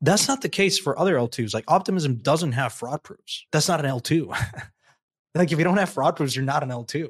That's not the case for other L2s. Like Optimism doesn't have fraud proofs. That's not an L2. like if you don't have fraud proofs, you're not an L2.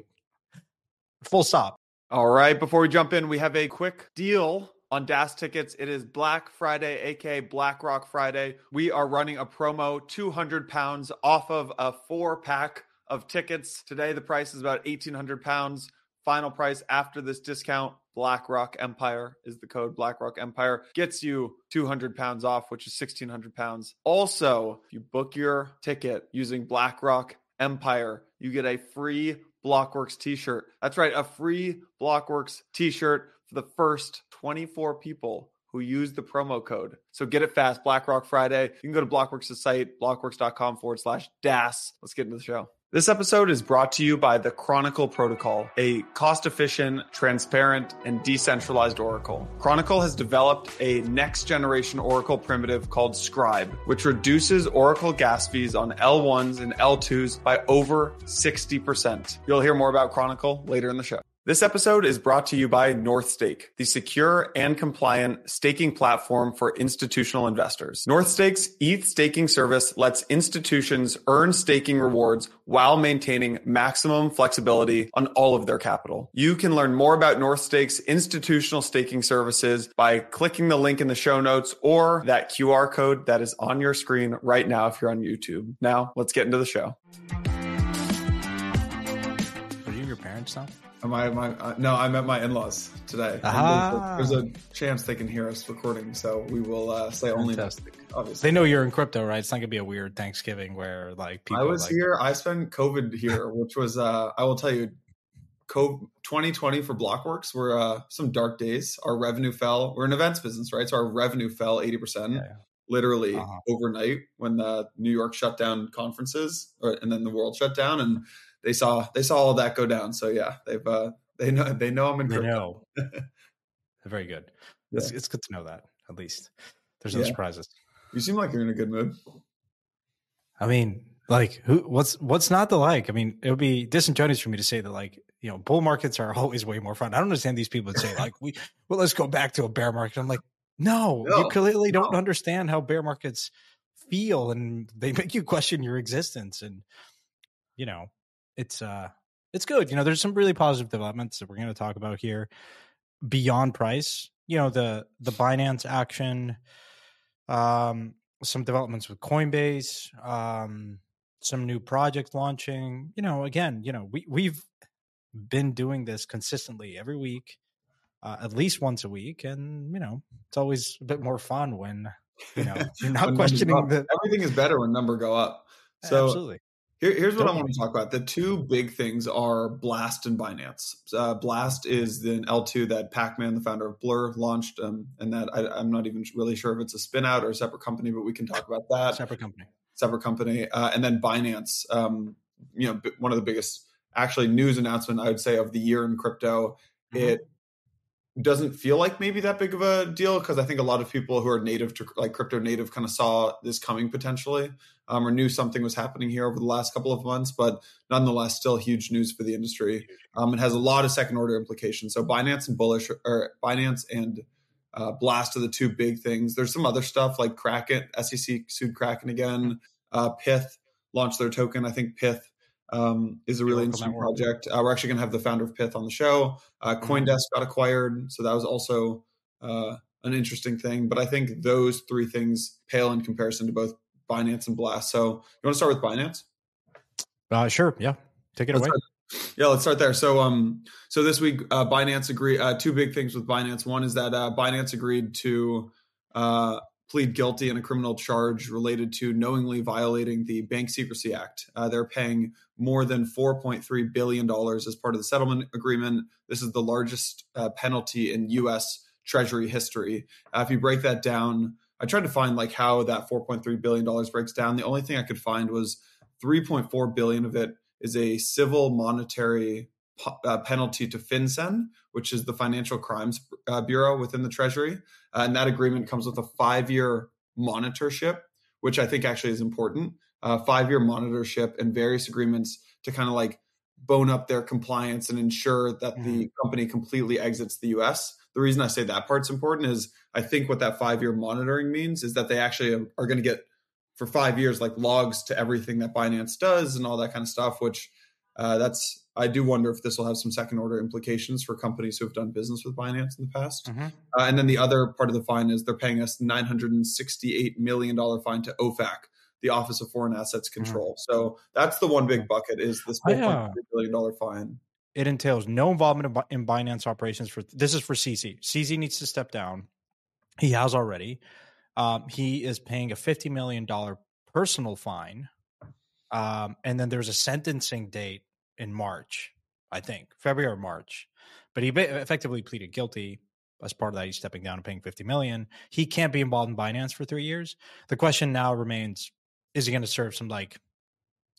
Full stop. All right. Before we jump in, we have a quick deal on DAS tickets. It is Black Friday, aka BlackRock Friday. We are running a promo 200 pounds off of a four pack of tickets. Today, the price is about 1,800 pounds. Final price after this discount, BlackRock Empire is the code. BlackRock Empire gets you 200 pounds off, which is 1,600 pounds. Also, if you book your ticket using BlackRock Empire, you get a free Blockworks t shirt. That's right, a free Blockworks t shirt for the first 24 people who use the promo code. So get it fast, BlackRock Friday. You can go to Blockworks' site, blockworks.com forward slash DAS. Let's get into the show. This episode is brought to you by the Chronicle Protocol, a cost efficient, transparent, and decentralized Oracle. Chronicle has developed a next generation Oracle primitive called Scribe, which reduces Oracle gas fees on L1s and L2s by over 60%. You'll hear more about Chronicle later in the show. This episode is brought to you by NorthStake, the secure and compliant staking platform for institutional investors. NorthStake's ETH staking service lets institutions earn staking rewards while maintaining maximum flexibility on all of their capital. You can learn more about NorthStake's institutional staking services by clicking the link in the show notes or that QR code that is on your screen right now if you're on YouTube. Now, let's get into the show. Are you your parents now? Am I, am I uh, no, I'm at my in-laws today. Ah. There's, a, there's, a, chance they can hear us recording, so we will uh, say only Fantastic. Obviously, they know you're in crypto, right? It's not gonna be a weird Thanksgiving where like people. I was like, here. I spent COVID here, which was uh, I will tell you, COVID 2020 for Blockworks were uh, some dark days. Our revenue fell. We're an events business, right? So our revenue fell 80 percent. Yeah. Literally Uh-huh. overnight when the New York shut down conferences, or, and then the world shut down, and they saw they saw all that go down. So yeah, they've uh, they know they know I'm in They crypto. know. Very good. It's, Yeah. it's good to know that at least. There's no Yeah. surprises. You seem like you're in a good mood. I mean, like, who? What's what's not the like? I mean, it would be disingenuous for me to say that, like, you know, bull markets are always way more fun. I don't understand these people that say, like, we well, let's go back to a bear market. I'm like, no, No, you clearly don't understand how bear markets feel, and they make you question your existence. And you know, it's uh, it's good. You know, there's some really positive developments that we're going to talk about here beyond price. You know, the the Binance action, um, some developments with Coinbase, um, some new project launching. You know, again, you know, we we've been doing this consistently every week, uh, at least once a week, and you know, it's always a bit more fun when you know you're not questioning the. everything is better when number go up. So Absolutely, Here, here's what I Don't want to talk about. The two big things are Blast and Binance. Uh, Blast is the L2 that Pac-Man, the founder of Blur, launched, um, and that I, I'm not even really sure if it's a spin out or a separate company, but we can talk about that separate company. separate company. Uh, and then Binance, um, you know, b- one of the biggest actually news announcement I would say of the year in crypto. Mhm. It doesn't feel like maybe that big of a deal because I think a lot of people who are native to like crypto native kind of saw this coming potentially um, or knew something was happening here over the last couple of months, but nonetheless, still huge news for the industry. Um, it has a lot of second order implications. So Binance and Bullish or Binance and uh, Blast are the two big things. There's some other stuff like Kraken, SEC sued Kraken again. Uh, Pyth launched their token. I think Pyth um, is a really interesting project. Uh, we're actually going to have the founder of Pyth on the show. Uh, Mhm. CoinDesk got acquired, so that was also uh, an interesting thing. But I think those three things pale in comparison to both Binance and Blast. So you want to start with Binance? Uh, sure, yeah, take it Let's away. start- yeah, let's start there. So, um, so this week, uh, Binance agreed. Uh, two big things with Binance. One is that uh, Binance agreed to uh, plead guilty in a criminal charge related to knowingly violating the Bank Secrecy Act. Uh, they're paying more than 4.3 billion dollars as part of the settlement agreement. This is the largest uh, penalty in U.S. Treasury history. Uh, if you break that down, I tried to find like how that 4.3 billion dollars breaks down. The only thing I could find was 3.4 billion of it is a civil monetary uh, penalty to FinCEN, which is the Financial Crimes uh, Bureau within the Treasury. Uh, and that agreement comes with a five year monitorship, which I think actually is important. Uh, five year monitorship and various agreements to kind of like bone up their compliance and ensure that the company completely exits the US. the reason I say that part's important is I think what that five year monitoring means is that they actually are going to get for five years like logs to everything that Binance does and all that kind of stuff. Which uh, that's I do wonder if this will have some second order implications for companies who have done business with Binance in the past. Mm-hmm. Uh, and then the other part of the fine is they're paying us nine hundred and sixty eight million dollar fine to OFAC the Office of Foreign Assets mm-hmm. Control. Mm-hmm. So that's the one big bucket is this $4.3 uh, billion dollar fine. It entails no involvement in Binance operations for this is for CZ. CZ needs to step down. He has already. Um, he is paying a fifty million dollar personal fine, um, and then there's a sentencing date in March, I think February or March. But he effectively pleaded guilty as part of that. He's stepping down and paying fifty million. He can't be involved in Binance for three years. The question now remains: is he going to serve some like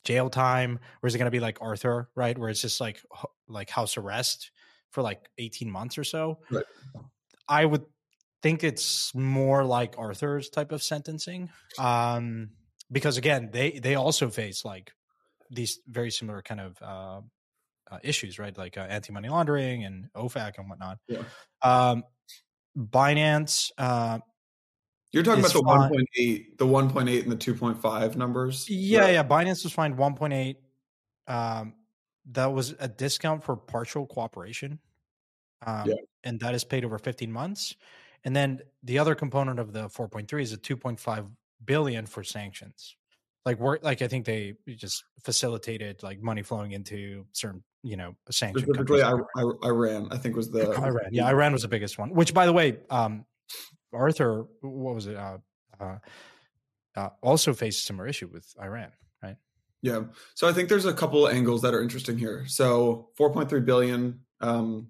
jail time or is it going to be like arthur right where it's just like like house arrest for like 18 months or so right. i would think it's more like arthur's type of sentencing um because again they they also face like these very similar kind of uh, uh issues right like uh, anti-money laundering and ofac and whatnot yeah. um binance uh you're talking about the 1.8, the 1.8 and the 2.5 numbers. Yeah, right? yeah. Binance was fined 1.8. Um, that was a discount for partial cooperation. Um, yeah. and that is paid over 15 months. And then the other component of the 4.3 is a 2.5 billion for sanctions. Like work, like I think they just facilitated like money flowing into certain, you know, sanctions. Specifically, I, I, Iran, I think was the Iran. Yeah, Iran was the biggest one. Which, by the way, um, Arthur, what was it? Uh, uh, uh, also faced a similar issue with Iran, right? Yeah. So I think there's a couple of angles that are interesting here. So 4.3 billion um,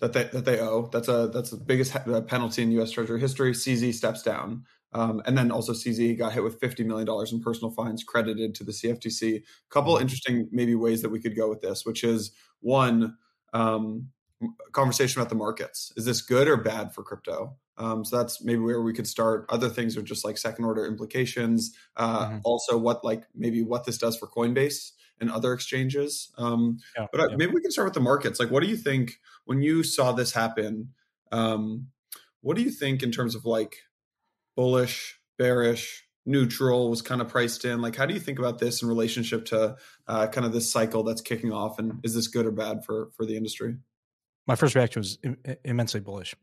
that they that they owe. That's a that's the biggest penalty in U.S. Treasury history. CZ steps down. Um, and then also CZ got hit with $50 million in personal fines credited to the CFTC. A couple mm-hmm. interesting maybe ways that we could go with this, which is one, um, conversation about the markets. Is this good or bad for crypto? Um, so that's maybe where we could start. Other things are just like second order implications. Uh, mm-hmm. Also, what like maybe what this does for Coinbase and other exchanges. Um, yeah, but uh, yeah. maybe we can start with the markets. Like, what do you think when you saw this happen? Um, what do you think in terms of like bullish, bearish, neutral was kind of priced in? Like, how do you think about this in relationship to uh, kind of this cycle that's kicking off? And is this good or bad for for the industry? My first reaction was Im- immensely bullish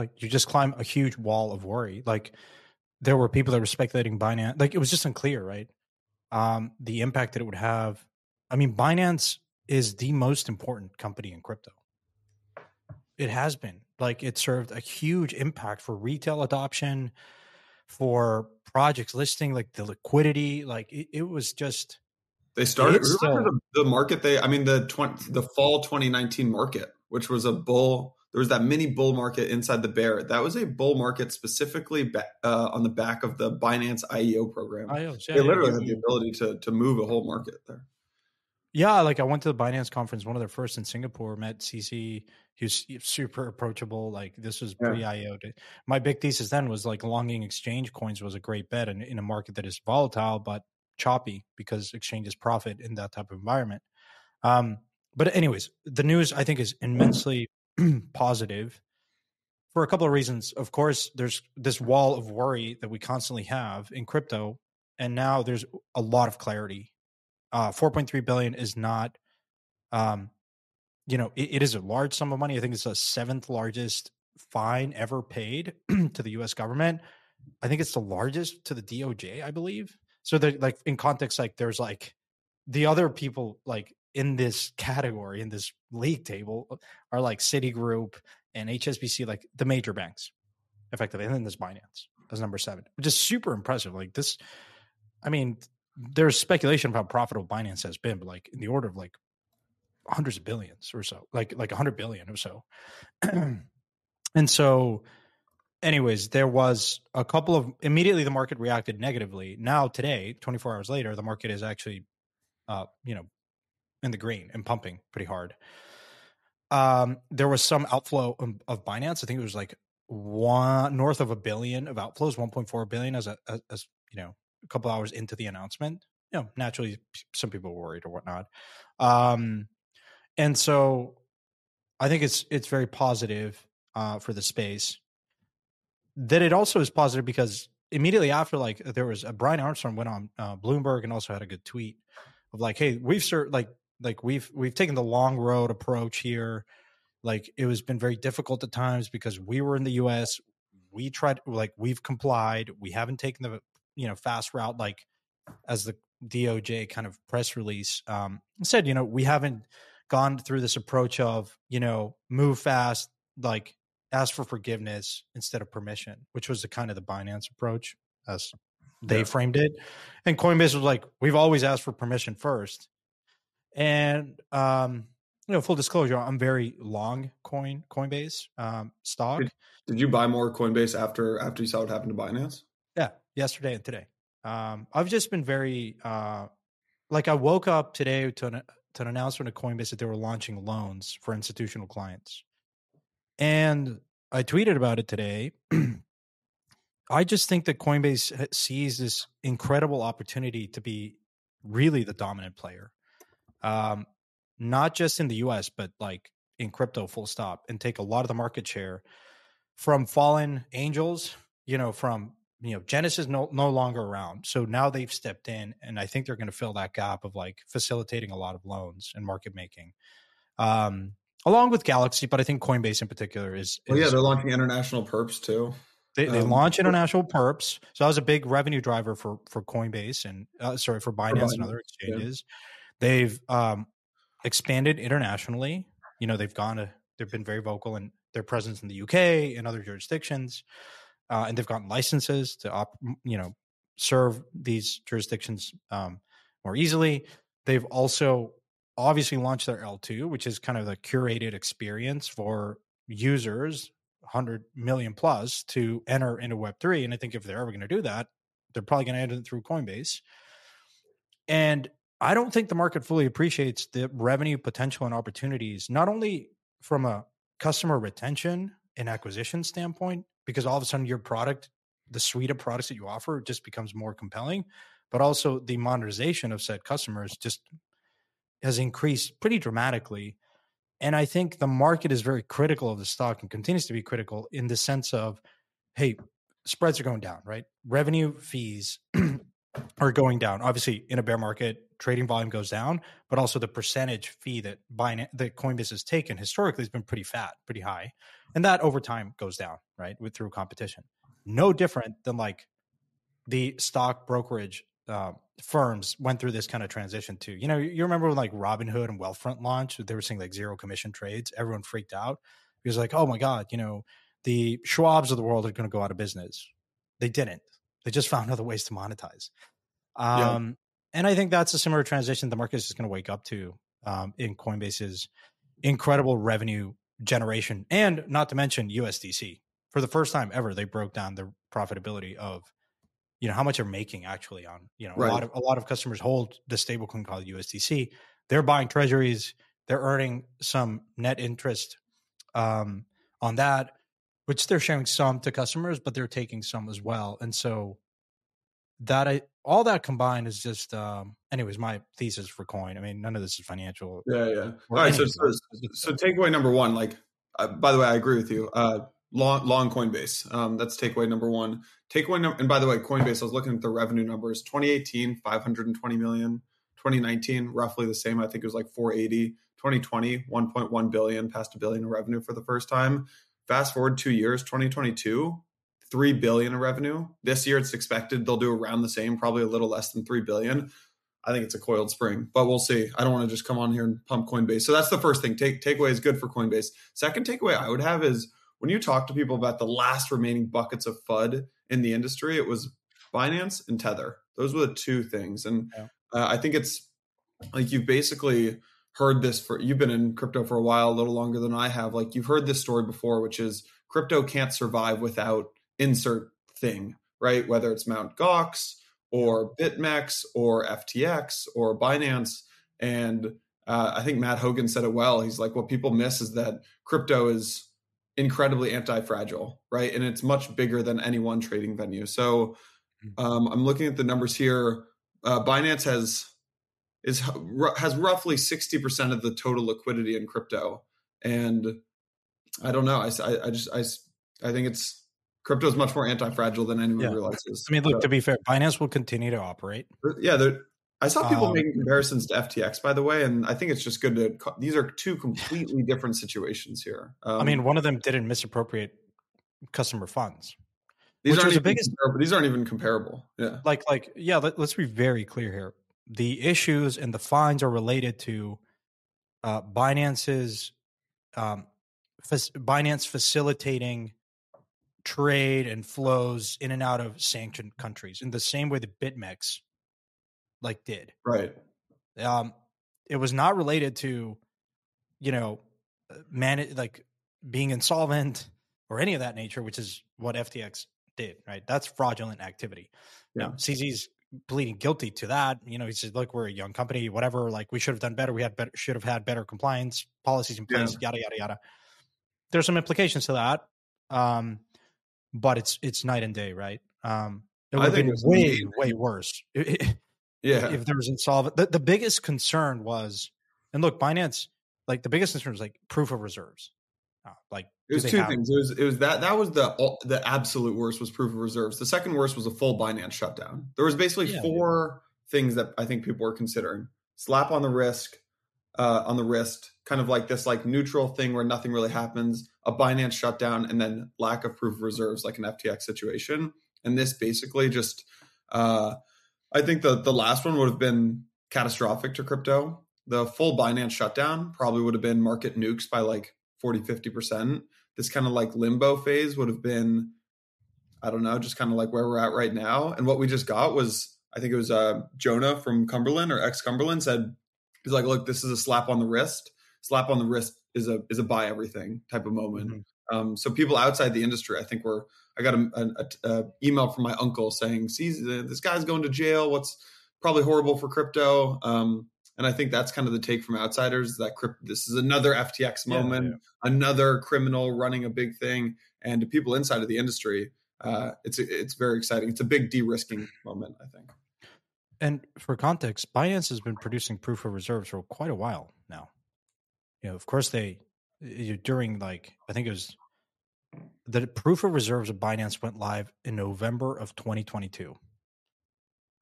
like you just climb a huge wall of worry. Like there were people that were speculating Binance. Like it was just unclear, right? Um, the impact that it would have. I mean, Binance is the most important company in crypto. It has been like it served a huge impact for retail adoption, for projects listing, like the liquidity. Like it, it was just. They started. Remember the, the market? They, I mean, the 20, the fall 2019 market, which was a bull there was that mini bull market inside the bear. That was a bull market specifically uh, on the back of the Binance IEO program. IEO, yeah, they literally yeah, had the ability to to move a whole market there. Yeah, like I went to the Binance conference, one of their first in Singapore, met CZ. He was super approachable. Like this was pre IEO. My big thesis then was like longing exchange coins was a great bet in, in a market that is volatile but choppy because exchanges profit in that type of environment. Um, but anyways, the news I think is immensely positive for a couple of reasons. Of course, there's this wall of worry that we constantly have in crypto, and now there's a lot of clarity. Uh, 4.3 billion is not, um, you know, it, it is a large sum of money. I think it's the seventh largest fine ever paid to the U.S. government. I think it's the largest to the DOJ, I believe. So, that like in context, like there's like the other people like in this category in this league table uh, are like Citigroup and HSBC, like the major banks, effectively. And then there's Binance as number seven, which is super impressive. Like this, I mean, there's speculation of how profitable Binance has been, but like in the order of like hundreds of billions or so, like like a hundred billion or so. and so, anyways, there was a couple of immediately the market reacted negatively. Now today, 24 hours later, the market is actually, uh, you know, in the green and pumping pretty hard. Um, there was some outflow of, Binance. I think it was like one north of a billion of outflows, 1.4 billion as a, as you know, a couple hours into the announcement. You know, naturally, some people were worried or whatnot. Um, and so I think it's it's very positive. uh, for the space. That it also is positive because immediately after, like there was a Brian Armstrong went on uh, Bloomberg and also had a good tweet of like, "Hey, we've cert- like like we've we've taken the long road approach here. Like it was been very difficult at times because we were in the U.S. We tried like we've complied. We haven't taken the you know fast route like as the DOJ kind of press release um, said. You know we haven't gone through this approach of you know move fast like ask for forgiveness instead of permission, which was the kind of the Binance approach as they yeah. framed it. And Coinbase was like, we've always asked for permission first. And um, you know, full disclosure, I'm very long coin Coinbase um, stock. Did, did, you buy more Coinbase after after you saw what happened to Binance? Yeah, yesterday and today. Um, I've just been very uh, like I woke up today to an to an announcement of Coinbase that they were launching loans for institutional clients, and I tweeted about it today. I just think that Coinbase sees this incredible opportunity to be really the dominant player um, not just in the US, but like in crypto, full stop, and take a lot of the market share from fallen angels, you know, from, you know, Genesis no, no longer around. So now they've stepped in, and I think they're going to fill that gap of like facilitating a lot of loans and market making. Um, along with Galaxy, but I think Coinbase in particular is. is well, yeah, they're launching international perps too. They, they um, launch international perps, so that was a big revenue driver for for Coinbase and uh, sorry for Binance, for Binance and other exchanges. Yeah. They've um, expanded internationally. You know, they've gone to, they've been very vocal in their presence in the UK and other jurisdictions, uh, and they've gotten licenses to, op, you know, serve these jurisdictions um, more easily. They've also obviously launched their L2, which is kind of the curated experience for users, 100 million plus, to enter into Web3. And I think if they're ever going to do that, they're probably going to enter it through Coinbase. And I don't think the market fully appreciates the revenue potential and opportunities, not only from a customer retention and acquisition standpoint, because all of a sudden your product, the suite of products that you offer, just becomes more compelling, but also the monetization of said customers just has increased pretty dramatically. And I think the market is very critical of the stock and continues to be critical in the sense of, hey, spreads are going down, right? Revenue fees are going down. Obviously, in a bear market, trading volume goes down, but also the percentage fee that Binance, that Coinbase has taken historically has been pretty fat, pretty high, and that over time goes down, right, with through competition. No different than like the stock brokerage uh, firms went through this kind of transition too. You know, you remember when like Robinhood and Wealthfront launched, they were saying like zero commission trades. Everyone freaked out because like, oh my god, you know, the Schwabs of the world are going to go out of business. They didn't. They just found other ways to monetize. Um, and I think that's a similar transition the market is just going to wake up to um, in Coinbase's incredible revenue generation, and not to mention USDC. For the first time ever, they broke down the profitability of you know how much they're making actually on you know right. a lot of a lot of customers hold the stablecoin called USDC. They're buying treasuries. They're earning some net interest um, on that, which they're sharing some to customers, but they're taking some as well. And so that I all that combined is just um anyways my thesis for coin i mean none of this is financial yeah yeah all right so, so, so takeaway number one like uh, by the way i agree with you uh long long coinbase um that's takeaway number one takeaway number and by the way coinbase i was looking at the revenue numbers 2018 520 million 2019 roughly the same i think it was like 480 2020 1.1 billion past a billion in revenue for the first time fast forward two years 2022 three billion in revenue. This year, it's expected they'll do around the same, probably a little less than three billion. I think it's a coiled spring, but we'll see. I don't want to just come on here and pump Coinbase. So that's the first thing. Take takeaway is good for Coinbase. Second takeaway I would have is when you talk to people about the last remaining buckets of FUD in the industry, it was Binance and Tether. Those were the two things, and yeah. uh, I think it's like you've basically heard this for you've been in crypto for a while, a little longer than I have. Like you've heard this story before, which is crypto can't survive without insert thing, right? Whether it's Mount Gox or BitMEX or FTX or Binance. And uh, I think Matt Hougan said it well. He's like, what people miss is that crypto is incredibly anti-fragile, right? And it's much bigger than any one trading venue. So mm-hmm. um, I'm looking at the numbers here. Uh, Binance has is has roughly 60% of the total liquidity in crypto and I don't know. I, I, just I, I think it's crypto is much more anti-fragile than anyone yeah. realizes. I mean, look, so, to be fair, Binance will continue to operate. Yeah, I saw people um, making comparisons to FTX, by the way, and I think it's just good to. These are two completely different situations here. Um, I mean, one of them didn't misappropriate customer funds. These aren't the biggest. These aren't even comparable. Yeah, like like yeah. Let, us be very clear here. The issues and the fines are related to uh, Binance's um, Binance facilitating trade and flows in and out of sanctioned countries in the same way that BitMEX like did. Right. Um, it was not related to, you know, uh, man, like being insolvent or any of that nature, which is what FTX did. Right. That's fraudulent activity. Yeah. Now, CZ's pleading guilty to that. You know, he said, "Look, we're a young company, whatever. Like, we should have done better. We had better, should have had better compliance policies in place. Yeah. Yada yada yada." There's some implications to that, um, but it's it's night and day, right? Um, it would have been way amazing. way worse. yeah, if there was insolvent. The, the biggest concern was, and look, Binance, like the biggest concern was like proof of reserves. Uh, like it was two things. It was it was that that was the the absolute worst was proof of reserves. The second worst was a full Binance shutdown. There was basically yeah, four things that I think people were considering: slap on the risk, uh, on the wrist, kind of like this like neutral thing where nothing really happens, a Binance shutdown, and then lack of proof of reserves, like an FTX situation. And this basically just, uh, I think the the last one would have been catastrophic to crypto. The full Binance shutdown probably would have been market nukes by like 40, 50% this kind of like limbo phase would have been I don't know, just kind of like where we're at right now. And what we just got was I think it was uh, Jonah from Cumberland or ex Cumberland said he's like, look, this is a slap on the wrist. Slap on the wrist is a is a buy everything type of moment. Mm-hmm. Um, so people outside the industry, I think we're. I got a, a, a email from my uncle saying, "See, this guy's going to jail. What's probably horrible for crypto." Um, and I think that's kind of the take from outsiders that crypt, this is another FTX moment, yeah, yeah. another criminal running a big thing. And to people inside of the industry, uh, it's it's very exciting. It's a big de-risking moment, I think. And for context, Binance has been producing proof of reserves for quite a while now. You know, of course, they during like I think it was the proof of reserves of Binance went live in November of 2022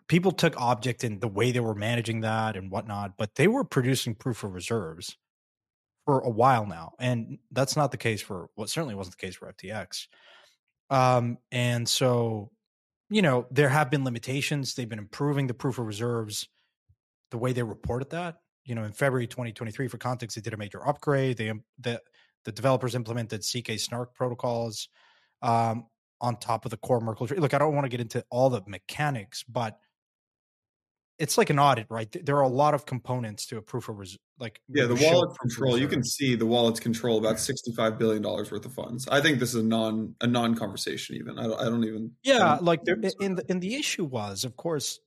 people took object in the way they were managing that and whatnot, but they were producing proof of reserves for a while now. And that's not the case for what well, certainly wasn't the case for FTX. Um, and so, you know, there have been limitations. They've been improving the proof of reserves, the way they reported that. You know, in February 2023, for context, they did a major upgrade. They the the developers implemented zk-SNARK protocols um, on top of the core Merkle tree. Look, I don't want to get into all the mechanics, but it's like an audit, right? There are a lot of components to a proof of res- like yeah, the wallet control. You can see the wallets control about sixty five billion dollars worth of funds. I think this is a non a non conversation. Even I don't, I don't even yeah. Don't like there, in the and the issue was, of course,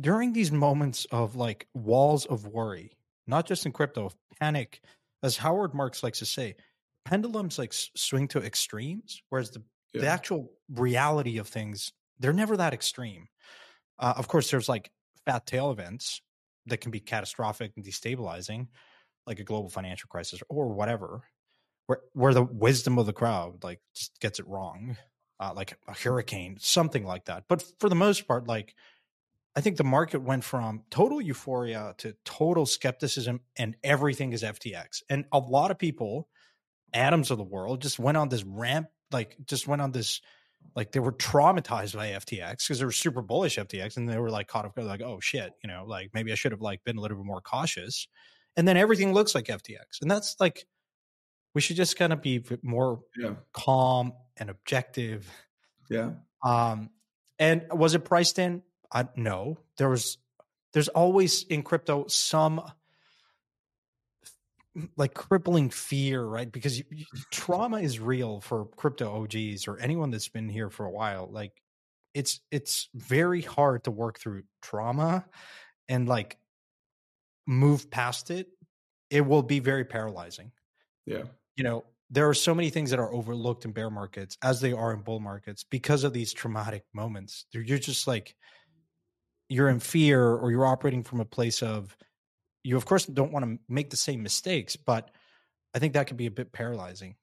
during these moments of like walls of worry, not just in crypto, panic, as Howard Marks likes to say, pendulums like swing to extremes, whereas the yeah. the actual reality of things they're never that extreme uh, of course, there's like fat tail events that can be catastrophic and destabilizing, like a global financial crisis or whatever, where where the wisdom of the crowd like just gets it wrong, uh, like a hurricane, something like that. But for the most part, like I think the market went from total euphoria to total skepticism, and everything is FTX. And a lot of people, atoms of the world, just went on this ramp, like just went on this like they were traumatized by FTX because they were super bullish FTX and they were like caught up like oh shit you know like maybe I should have like been a little bit more cautious. And then everything looks like FTX and that's like we should just kind of be more yeah. calm and objective. Yeah. Um and was it priced in? I no. There was there's always in crypto some like crippling fear, right? Because you, you, mm. trauma is real for crypto OGs or anyone that's been here for a while. Like it's it's very hard to work through trauma and like move past it. It will be very paralyzing. Yeah. You know, there are so many things that are overlooked in bear markets as they are in bull markets because of these traumatic moments. You're just like you're in fear or you're operating from a place of you of course don't want to make the same mistakes but I think that could be a bit paralyzing.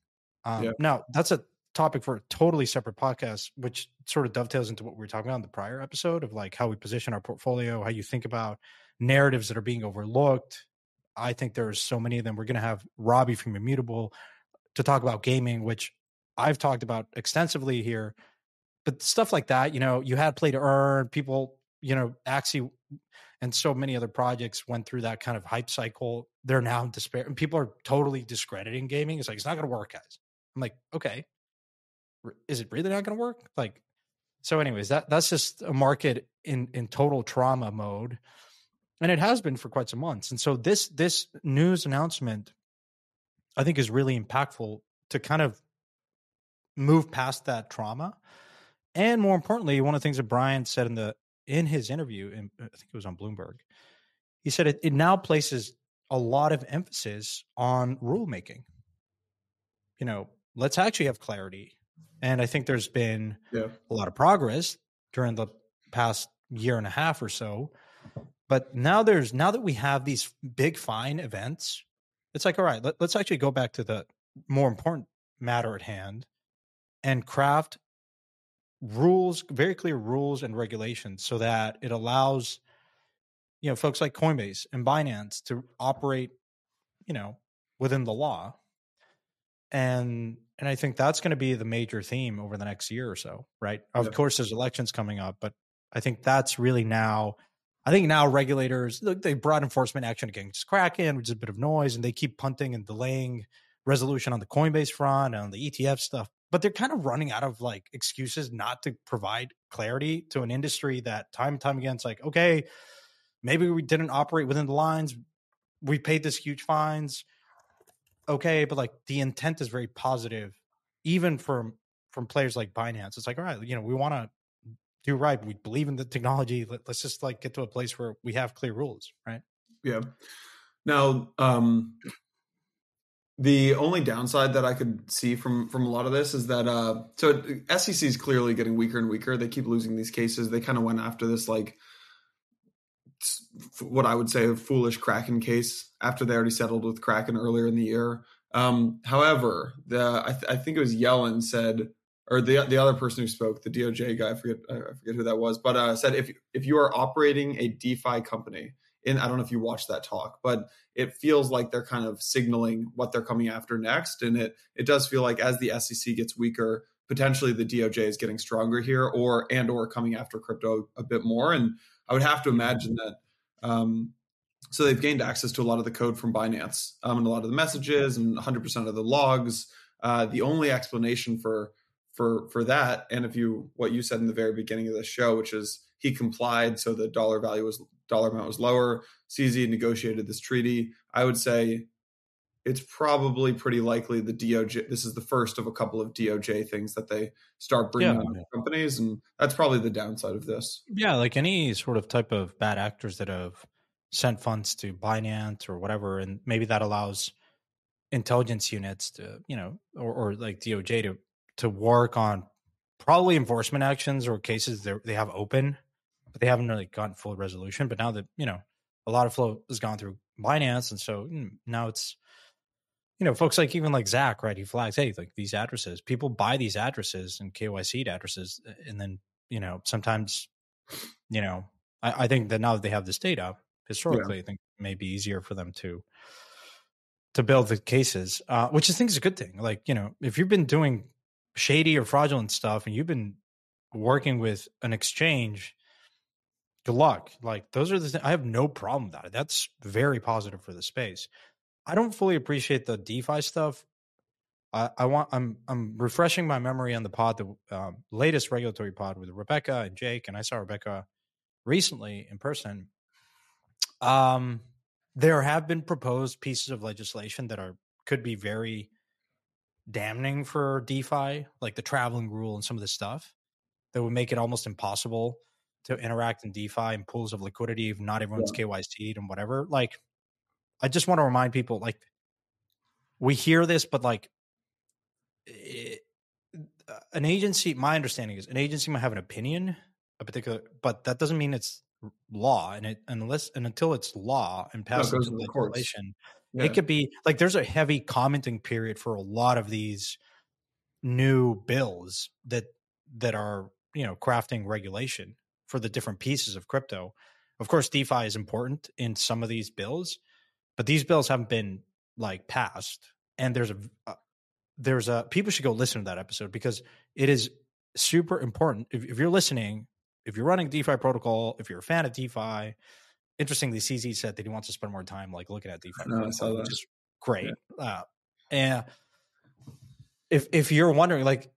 Um, Yeah. Now, that's a topic for a totally separate podcast, which sort of dovetails into what we were talking about in the prior episode of like how we position our portfolio, how you think about narratives that are being overlooked. I think there's so many of them. We're going to have Robbie from Immutable to talk about gaming, which I've talked about extensively here. But stuff like that, you know, you had play to earn, people, you know, Axie and so many other projects went through that kind of hype cycle. They're now despair, and people are totally discrediting gaming. It's like it's not going to work, guys. I'm like, okay, is it really not going to work? Like, so, anyways, that that's just a market in in total trauma mode, and it has been for quite some months. And so this this news announcement, I think, is really impactful to kind of move past that trauma, and more importantly, one of the things that Brian said in the in his interview, in, uh, I think it was on Bloomberg, he said it, it now places a lot of emphasis on rulemaking. You know, let's actually have clarity. And I think there's been Yeah. a lot of progress during the past year and a half or so. But now there's now that we have these big fine events, it's like, all right, let, let's actually go back to the more important matter at hand and craft rules, very clear rules and regulations so that it allows you know folks like Coinbase and Binance to operate, you know, within the law. And and I think that's going to be the major theme over the next year or so, right? Of Yeah. course there's elections coming up, but I think that's really now I think now regulators look they brought enforcement action against Kraken, which is a bit of noise, and they keep punting and delaying resolution on the Coinbase front and on the ETF stuff. But they're kind of running out of like excuses not to provide clarity to an industry that time and time again it's like, okay, maybe we didn't operate within the lines. We paid this huge fines. Okay, but like the intent is very positive, even from from players like Binance. It's like, all right, you know, we want to do right. We believe in the technology. Let, let's just like get to a place where we have clear rules, right? Yeah. Now, um, the only downside that I could see from from a lot of this is that uh, so SEC is clearly getting weaker and weaker. They keep losing these cases. They kind of went after this like what I would say a foolish Kraken case after they already settled with Kraken earlier in the year. Um, however, the I, th- I think it was Yellen said, or the the other person who spoke, the DOJ guy, I forget I forget who that was, but uh, said if if you are operating a DeFi company, in I don't know if you watched that talk, but it feels like they're kind of signaling what they're coming after next, and it it does feel like as the SEC gets weaker, potentially the DOJ is getting stronger here, or and or coming after crypto a bit more, and I would have to imagine that. Um, so they've gained access to a lot of the code from Binance um, and a lot of the messages and 100% of the logs. Uh, the only explanation for for for that, and if you what you said in the very beginning of the show, which is he complied, so the dollar value was dollar amount was lower. CZ negotiated this treaty. I would say it's probably pretty likely the DOJ. This is the first of a couple of DOJ things that they start bringing Yeah. on to companies, and that's probably the downside of this. Yeah, like any sort of type of bad actors that have sent funds to Binance or whatever, and maybe that allows intelligence units to, you know, or, or like DOJ to to work on probably enforcement actions or cases they they have open, but they haven't really gotten full resolution. But now that you know a lot of flow has gone through Binance, and so mm, now it's you know folks like even like Zach, right? He flags, hey, like these addresses, people buy these addresses and KYC addresses, and then you know sometimes you know I, I think that now that they have this data historically, I think it may be easier for them to to build the cases, uh, which I think is a good thing. Like you know, if you've been doing shady or fraudulent stuff and you've been working with an exchange, good luck. Like those are the th- I have no problem with that. That's very positive for the space. I don't fully appreciate the DeFi stuff. I, I want I'm I'm refreshing my memory on the pod, the um, latest regulatory pod with Rebecca and Jake, and I saw Rebecca recently in person. Um, there have been proposed pieces of legislation that are could be very damning for DeFi, like the traveling rule and some of this stuff that would make it almost impossible to interact in DeFi and pools of liquidity if not everyone's KYC'd and whatever. Like, I just want to remind people, like, we hear this, but like, it, an agency, my understanding is an agency might have an opinion, a particular, but that doesn't mean it's law. And it unless and until it's law and passes goes into to legislation, Yeah. It could be like there's a heavy commenting period for a lot of these new bills that that are you know crafting regulation for the different pieces of crypto. Of course, DeFi is important in some of these bills, but these bills haven't been like passed. And there's a uh, there's a people should go listen to that episode because it is super important. If, if you're listening, if you're running DeFi protocol, if you're a fan of DeFi, interestingly, CZ said that he wants to spend more time like looking at DeFi, no, protocol, which is great. Yeah. Uh, and if if you're wondering, like,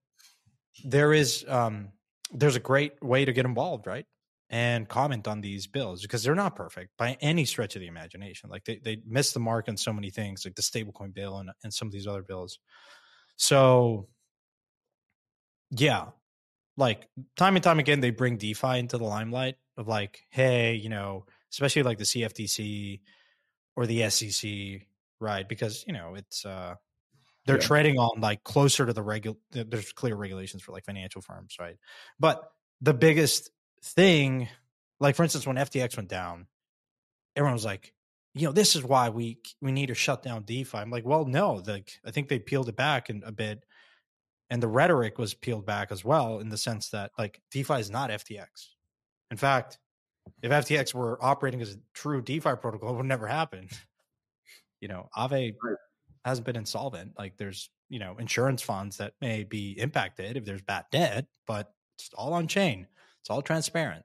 there is um there's a great way to get involved, right? And comment on these bills because they're not perfect by any stretch of the imagination. Like they they miss the mark on so many things, like the stablecoin bill and and some of these other bills. So yeah, like time and time again, they bring DeFi into the limelight of like, hey, you know, especially like the CFTC or the SEC, right? Because you know it's uh they're yeah. treading on like closer to the regular. There's clear regulations for like financial firms, right? But the biggest thing, like for instance, when FTX went down, everyone was like, you know, this is why we we need to shut down DeFi. I'm like, well, no, like I think they peeled it back in a bit and the rhetoric was peeled back as well in the sense that like DeFi is not FTX. In fact, if FTX were operating as a true DeFi protocol, it would never happen. You know, Aave hasn't been insolvent. Like there's, you know, insurance funds that may be impacted if there's bad debt, but it's all on chain. It's all transparent.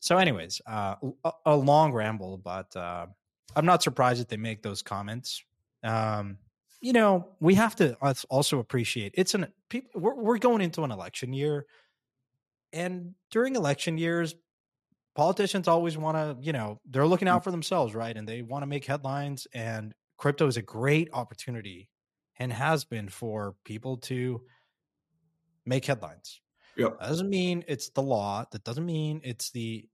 So, anyways, uh, a, a long ramble, but uh, I'm not surprised that they make those comments. Um, you know, we have to also appreciate it's an people we're, we're going into an election year and during election years politicians always want to, you know, they're looking out for themselves, right? And they want to make headlines and crypto is a great opportunity and has been for people to make headlines. Yep. That doesn't mean it's the law. That doesn't mean it's the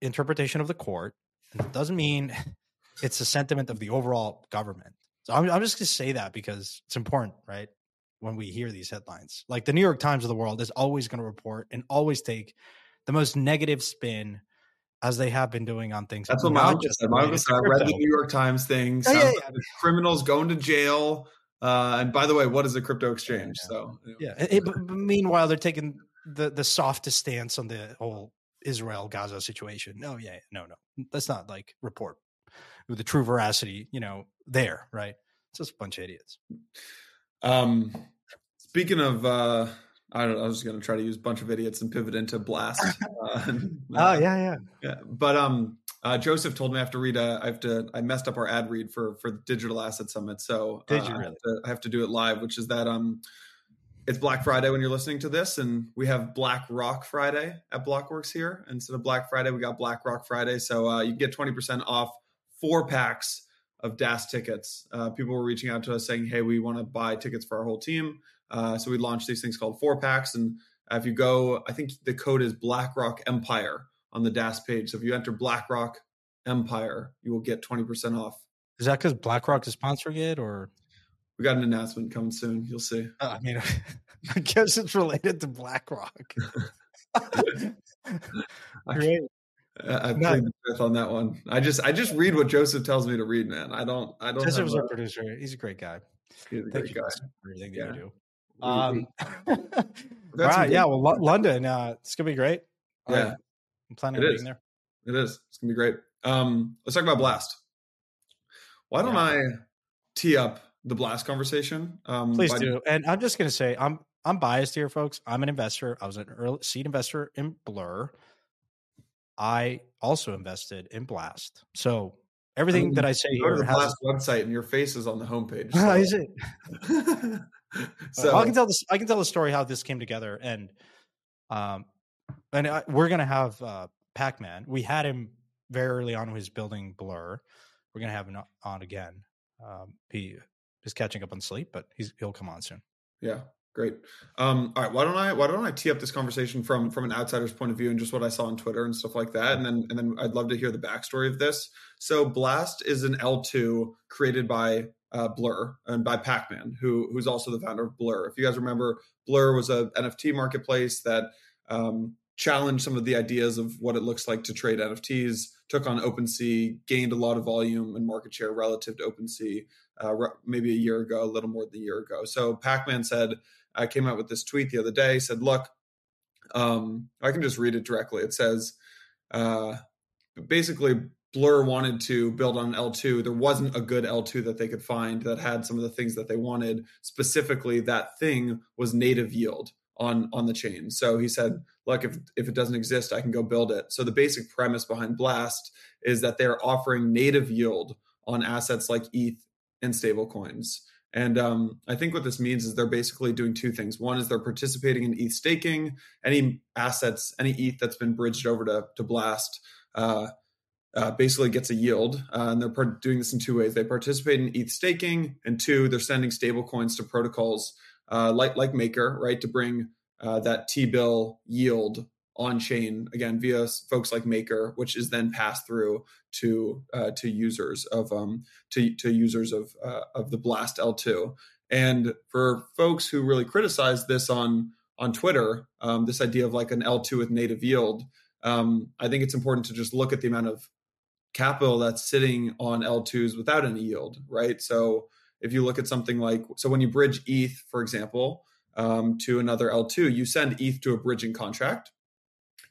interpretation of the court. And it doesn't mean it's the sentiment of the overall government. So I'm, I'm just going to say that because it's important, right? When we hear these headlines, like the New York Times of the world is always going to report and always take the most negative spin as they have been doing on things. That's what my uncle said. Uncle said, I read the New York Times thing. Oh, yeah, yeah. Criminals going to jail. Uh, and by the way, what is a crypto exchange? So yeah. It, meanwhile, they're taking the the softest stance on the whole Israel Gaza situation. No, yeah, no, no, that's not like report with the true veracity. You know, there, right? It's just a bunch of idiots. Um, speaking of, uh, I don't. I was going to try to use a bunch of idiots and pivot into blast. Uh, oh yeah, yeah, yeah. But um, uh, Joseph told me I have to read. A, I have to. I messed up our ad read for for the Digital Asset Summit, so uh, Did you really? I, have to, I have to do it live, which is that um, it's Black Friday when you're listening to this, and we have Black Rock Friday at Blockworks here. Instead of Black Friday, we got Black Rock Friday, so uh, you get twenty percent off four packs of DAS tickets. Uh, people were reaching out to us saying, "Hey, we want to buy tickets for our whole team." Uh, so we launched these things called four packs, and if you go, I think the code is BlackRock Empire on the DAS page. So if you enter BlackRock Empire, you will get twenty percent off. Is that because BlackRock is sponsoring it, or we got an announcement coming soon? You'll see. Uh, I mean, I guess it's related to BlackRock. Great. I played the fifth on that one. I just I just read what Joseph tells me to read, man. I don't I don't. Joseph's our producer. He's a great guy. He's a Thank great guy. For everything yeah. that you do. Um, right, yeah. Well, L- London, uh, it's gonna be great. Yeah, right. I'm planning it on is. being there. It is. It's gonna be great. Um, let's talk about Blast. Why don't yeah. I tee up the Blast conversation? Um, Please do. And I'm just gonna say, I'm I'm biased here, folks. I'm an investor. I was an early seed investor in Blur. I also invested in Blast. So everything I mean, that I say here has Blast website, and your face is on the homepage. So. is it? so well, I can tell this. I can tell the story how this came together, and um, and I, we're gonna have uh, Pac Man. We had him very early on was building Blur. We're gonna have him on again. Um, he is catching up on sleep, but he's he'll come on soon. Yeah, great. Um, all right, why don't I why don't I tee up this conversation from from an outsider's point of view and just what I saw on Twitter and stuff like that, and then and then I'd love to hear the backstory of this. So Blast is an L two created by uh, Blur and by Pac-Man, who who's also the founder of Blur. If you guys remember, Blur was a NFT marketplace that um, challenged some of the ideas of what it looks like to trade NFTs, took on OpenSea, gained a lot of volume and market share relative to OpenSea uh, maybe a year ago, a little more than a year ago. So Pacman said, I came out with this tweet the other day, said, look, um, I can just read it directly. It says, uh, basically, Blur wanted to build on L2. There wasn't a good L2 that they could find that had some of the things that they wanted. Specifically, that thing was native yield on on the chain. So he said, look, if if it doesn't exist, I can go build it. So the basic premise behind Blast is that they're offering native yield on assets like ETH and stablecoins. And um, I think what this means is they're basically doing two things. One is they're participating in ETH staking. Any assets, any ETH that's been bridged over to, to Blast, uh, uh, basically gets a yield. Uh, and they're part- doing this in two ways. They participate in ETH staking, and two, they're sending stable coins to protocols uh, like like Maker, right, to bring uh, that T bill yield on chain again via folks like Maker, which is then passed through to uh, to users of um, to to users of uh, of the Blast L2. And for folks who really criticize this on on Twitter, um, this idea of like an L2 with native yield, um, I think it's important to just look at the amount of capital that's sitting on L2s without any yield, right? So if you look at something like so when you bridge ETH, for example, um, to another L2, you send ETH to a bridging contract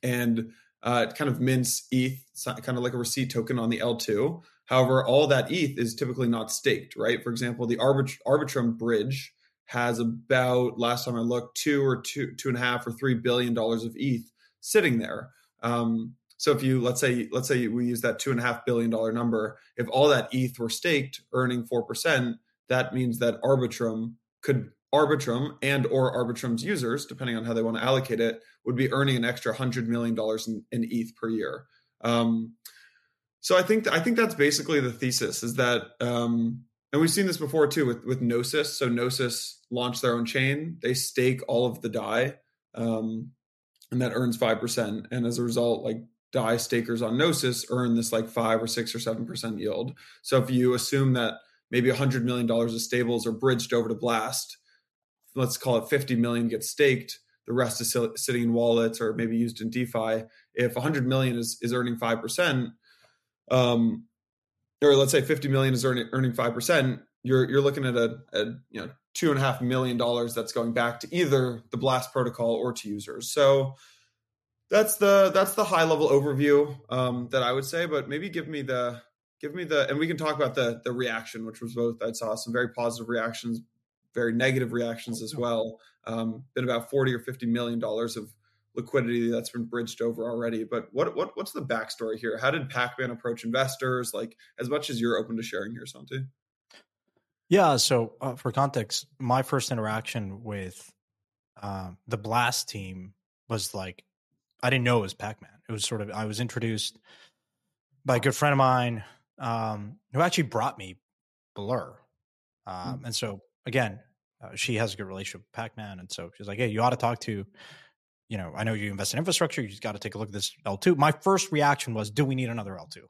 and uh, kind of mints ETH, kind of like a receipt token on the L2. However, all that ETH is typically not staked, right? For example, the Arbit- Arbitrum bridge has about last time I looked two or two two and a half or three billion dollars of ETH sitting there. Um, so if you let's say let's say we use that two and a half billion dollar number, if all that ETH were staked, earning four percent, that means that Arbitrum could Arbitrum and or Arbitrum's users, depending on how they want to allocate it, would be earning an extra hundred million dollars in, in, ETH per year. Um, so I think I think that's basically the thesis is that, um, and we've seen this before too with with Gnosis. So Gnosis launched their own chain; they stake all of the Dai, um, and that earns five percent. And as a result, like Dai stakers on Gnosis earn this like five or six or seven percent yield. So if you assume that maybe hundred million dollars of stables are bridged over to Blast let's call it 50 million gets staked the rest is sitting in wallets or maybe used in defi. If 100 million is, is earning 5% um, or let's say 50 million is earning, earning 5% you're, you're looking at a, a you know two and a half million dollars that's going back to either the blast protocol or to users. So that's the that's the high level overview um, that i would say but maybe give me the give me the and we can talk about the the reaction which was both i saw some very positive reactions very negative reactions as well. Um, been about forty or fifty million dollars of liquidity that's been bridged over already. But what what what's the backstory here? How did Pacman approach investors? Like as much as you're open to sharing here, Santi. Yeah. So uh, for context, my first interaction with uh, the Blast team was like I didn't know it was Pacman. It was sort of I was introduced by a good friend of mine um, who actually brought me Blur. Um, mm-hmm. And so again, uh, she has a good relationship with Pacman, and so she's like, "Hey, you ought to talk to." You know, I know you invest in infrastructure. You just got to take a look at this L2. My first reaction was, do we need another L2?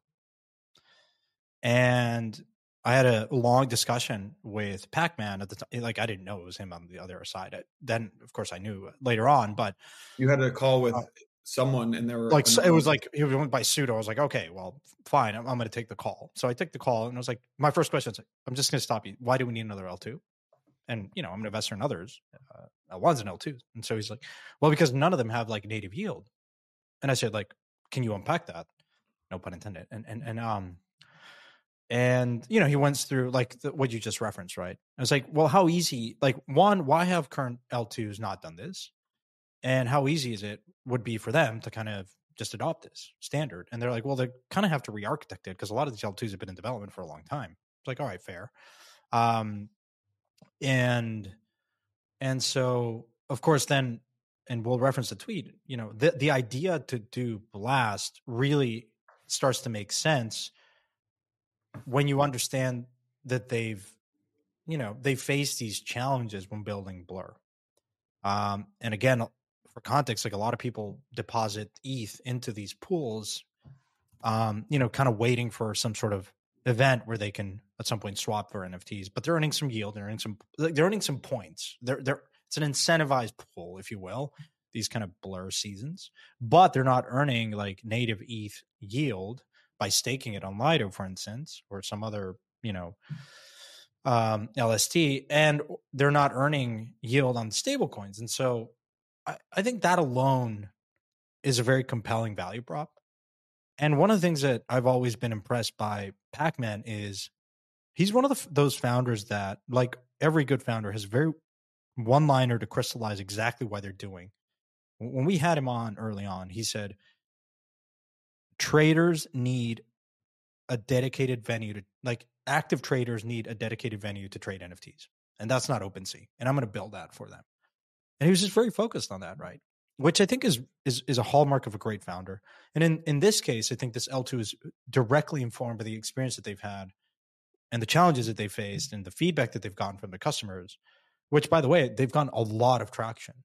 And I had a long discussion with Pacman at the time. Like, I didn't know it was him on the other side. Then, of course, I knew later on, but you had a call with uh, someone and there were like it was like he went by pseudo. I was like, okay, well, fine, I'm, I'm going to take the call. So I took the call, and I was like, my first question is, I'm just going to stop you. Why do we need another L2? And you know I'm an investor in others, uh, L1s and L2s. And so he's like, well, because none of them have like native yield. And I said, like, can you unpack that? No pun intended. And and and um, and you know he went through like the, what you just referenced, right? I was like, well, how easy? Like, one, why have current L2s not done this? And how easy is it would be for them to kind of just adopt this standard? And they're like, well, they kind of have to re-architect it because a lot of these L2s have been in development for a long time. It's like, all right, fair. Um, and and so of course then and we'll reference the tweet you know the the idea to do blast really starts to make sense when you understand that they've you know they face these challenges when building blur. Um and again for context like a lot of people deposit eth into these pools um you know kind of waiting for some sort of event where they can at some point swap for NFTs, but they're earning some yield. They're earning some. They're earning some points. They're they're it's an incentivized pool, if you will, these kind of blur seasons, but they're not earning like native ETH yield by staking it on Lido, for instance, or some other, you know, um, LST, and they're not earning yield on stable coins. And so I, I think that alone is a very compelling value prop. And one of the things that I've always been impressed by Pac-Man is he's one of the, those founders that, like every good founder, has very one liner to crystallize exactly why they're doing. When we had him on early on, he said, traders need a dedicated venue to like active traders need a dedicated venue to trade NFTs. And that's not OpenSea. And I'm going to build that for them. And he was just very focused on that, right? Which I think is is is a hallmark of a great founder. And in in this case, I think this L2 is directly informed by the experience that they've had and the challenges that they faced and the feedback that they've gotten from the customers, which by the way, they've gotten a lot of traction.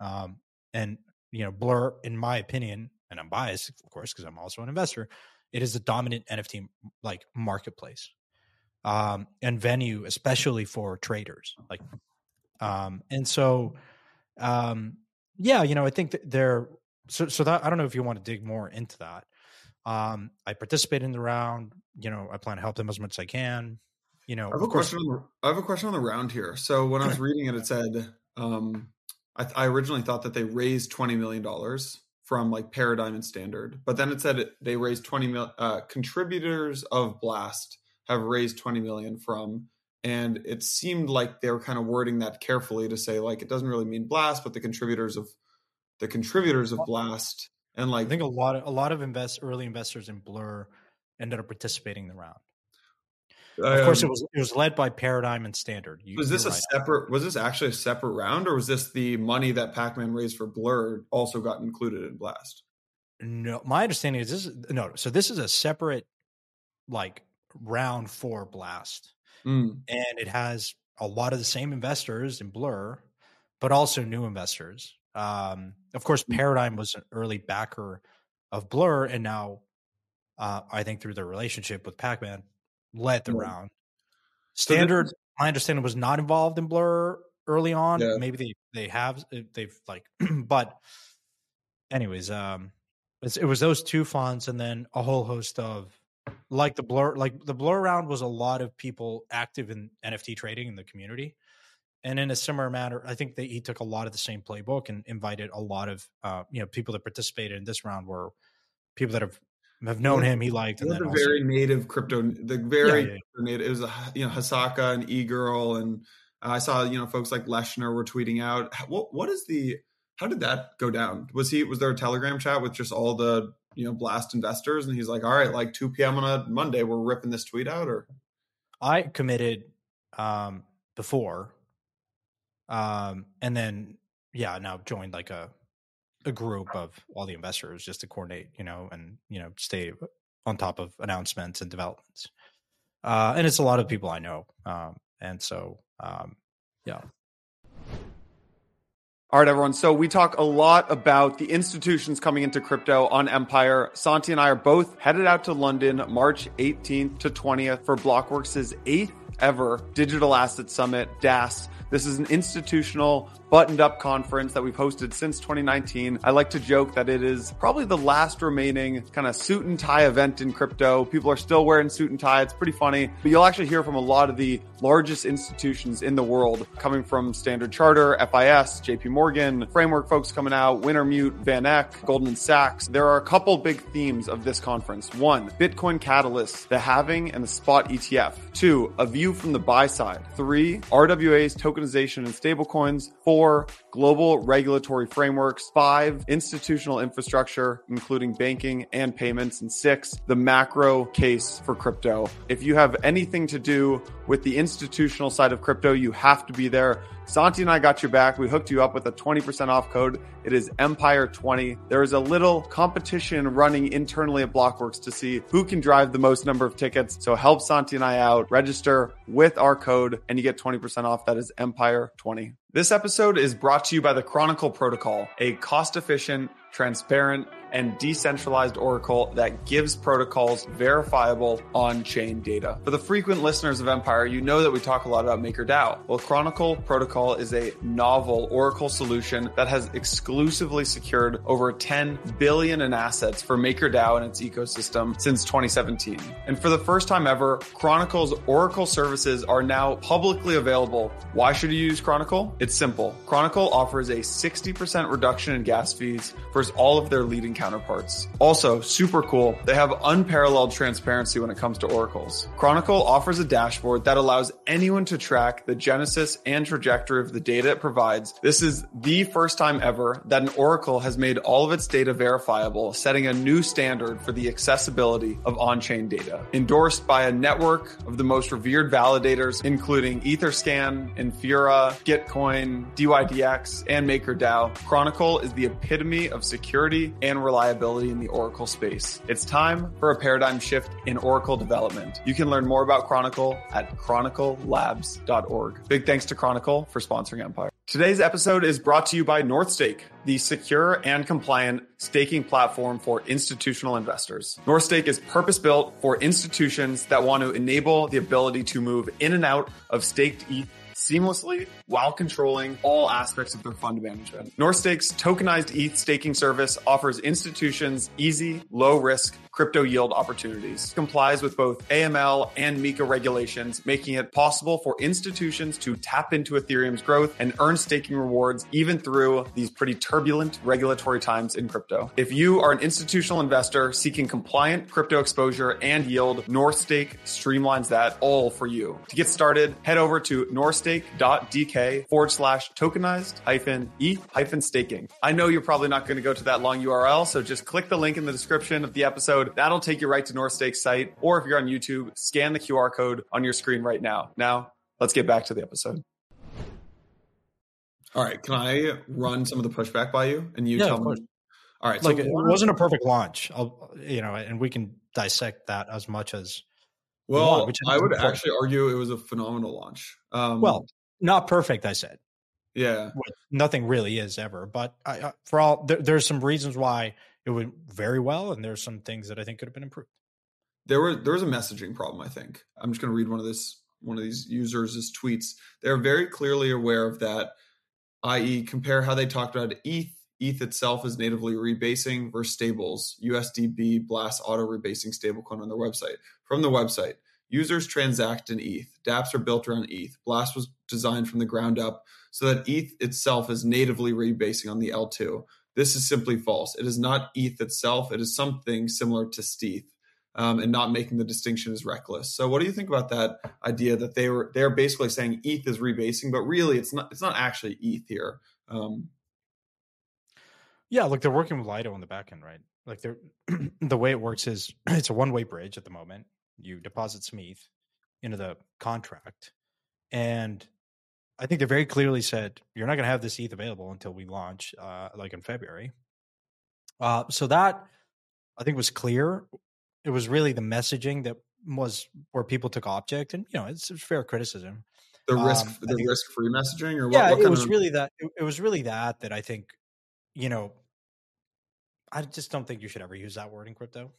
Um, and you know, Blur, in my opinion, and I'm biased, of course, because I'm also an investor, it is a dominant NFT like marketplace um, and venue, especially for traders. Like, um, and so, um, yeah, you know, I think that they're so. So that I don't know if you want to dig more into that. Um, I participate in the round. You know, I plan to help them as much as I can. You know, I have a question. On the, I have a question on the round here. So when I was reading it, it said um, I, I originally thought that they raised twenty million dollars from like Paradigm and Standard, but then it said they raised twenty mil. Uh, contributors of Blast have raised twenty million from, and it seemed like they were kind of wording that carefully to say like it doesn't really mean Blast, but the contributors of the contributors of Blast, and like I think a lot of a lot of invest early investors in Blur ended up participating in the round. Of course, it um, was it was led by Paradigm and Standard. You, was this a right. separate? Was this actually a separate round, or was this the money that Pac-Man raised for Blur also got included in Blast? No, my understanding is this. Is, no, so this is a separate like round for Blast, mm. and it has a lot of the same investors in Blur, but also new investors. Um, of course, mm. Paradigm was an early backer of Blur, and now uh, I think through their relationship with Pac-Man, led the yeah. round. Standard, so my understanding was not involved in Blur early on. Yeah. Maybe they they have uh, they've like, but anyways, um, it was those two funds and then a whole host of like the blur like the blur round was a lot of people active in nft trading in the community and in a similar manner i think that he took a lot of the same playbook and invited a lot of uh, you know people that participated in this round were people that have have known him. He liked and the also, very native crypto, the very yeah, yeah. native. It was a you know Hasaka and e girl, and I saw you know folks like Leshner were tweeting out. What what is the how did that go down? Was he was there a Telegram chat with just all the you know blast investors, and he's like, all right, like two p.m. on a Monday, we're ripping this tweet out, or I committed um before, um, and then yeah, now joined like a a group of all the investors just to coordinate, you know, and you know, stay on top of announcements and developments. Uh, and it's a lot of people I know, um, and so um, yeah. All right, everyone. So we talk a lot about the institutions coming into crypto on Empire. Santi and I are both headed out to London March 18th to 20th for Blockworks' eighth ever digital asset summit, DAS. This is an institutional buttoned up conference that we've hosted since 2019. I like to joke that it is probably the last remaining kind of suit and tie event in crypto. People are still wearing suit and tie. It's pretty funny, but you'll actually hear from a lot of the largest institutions in the world coming from Standard Charter, FIS, JP Morgan, framework folks coming out, Wintermute, Van Eck, Goldman Sachs. There are a couple big themes of this conference. One, Bitcoin Catalyst, the halving and the spot ETF. Two, a view from the buy side. Three, RWA's tokenization and stablecoins. Four, global regulatory frameworks, five, institutional infrastructure, including banking and payments, and six, the macro case for crypto. If you have anything to do with the institutional side of crypto, you have to be there. Santi and I got your back. We hooked you up with a 20% off code. It is Empire20. There is a little competition running internally at Blockworks to see who can drive the most number of tickets. So help Santi and I out. Register with our code and you get 20% off. That is Empire20. This episode is brought to you by the Chronicle Protocol, a cost efficient, transparent, and decentralized Oracle that gives protocols verifiable on chain data. For the frequent listeners of Empire, you know that we talk a lot about MakerDAO. Well, Chronicle Protocol is a novel Oracle solution that has exclusively secured over 10 billion in assets for MakerDAO and its ecosystem since 2017. And for the first time ever, Chronicle's Oracle services are now publicly available. Why should you use Chronicle? It's simple. Chronicle offers a 60% reduction in gas fees versus all of their leading counterparts. Also, super cool, they have unparalleled transparency when it comes to oracles. Chronicle offers a dashboard that allows anyone to track the genesis and trajectory of the data it provides. This is the first time ever that an oracle has made all of its data verifiable, setting a new standard for the accessibility of on-chain data. Endorsed by a network of the most revered validators, including Etherscan, Infura, Gitcoin, DYDX, and MakerDAO, Chronicle is the epitome of security and reliability in the Oracle space. It's time for a paradigm shift in Oracle development. You can learn more about Chronicle at chroniclelabs.org. Big thanks to Chronicle for sponsoring Empire. Today's episode is brought to you by Northstake, the secure and compliant staking platform for institutional investors. Northstake is purpose built for institutions that want to enable the ability to move in and out of staked ETH seamlessly while controlling all aspects of their fund management. Northstake's tokenized ETH staking service offers institutions easy, low risk crypto yield opportunities. Complies with both AML and MiCA regulations, making it possible for institutions to tap into Ethereum's growth and earn staking rewards even through these pretty turbulent regulatory times in crypto. If you are an institutional investor seeking compliant crypto exposure and yield, Northstake streamlines that all for you. To get started, head over to northstake.dk forward slash tokenized hyphen e hyphen staking. I know you're probably not going to go to that long URL, so just click the link in the description of the episode. That'll take you right to Northstake site. Or if you're on YouTube, scan the QR code on your screen right now. Now, let's get back to the episode. All right. Can I run some of the pushback by you and you yeah, tell me? All right. Like so it wasn't a perfect launch, I'll, you know, and we can dissect that as much as. Well, want, I would actually argue it was a phenomenal launch. Um, well, not perfect, I said. Yeah. Nothing really is ever, but I, for all there, there's some reasons why it went very well, and there's some things that I think could have been improved. There were there was a messaging problem. I think I'm just going to read one of this one of these users' tweets. They're very clearly aware of that, i.e., compare how they talked about ETH. ETH itself is natively rebasing versus stables. USDB Blast auto rebasing stablecoin on their website. From the website, users transact in ETH. DApps are built around ETH. Blast was designed from the ground up so that ETH itself is natively rebasing on the L2. This is simply false. It is not ETH itself. It is something similar to stETH. Um, and not making the distinction is reckless. So, what do you think about that idea that they were they're basically saying ETH is rebasing, but really it's not it's not actually ETH here. Um, yeah, look, they're working with Lido on the back end, right? Like they're the way it works is it's a one way bridge at the moment. You deposit some ETH into the contract, and I think they very clearly said you're not going to have this ETH available until we launch, uh, like in February. Uh, so that I think was clear. It was really the messaging that was where people took object, and you know, it's, it's fair criticism. The risk, um, the risk free messaging, or what, yeah, what it was of... really that. It, it was really that that I think, you know, I just don't think you should ever use that word in crypto.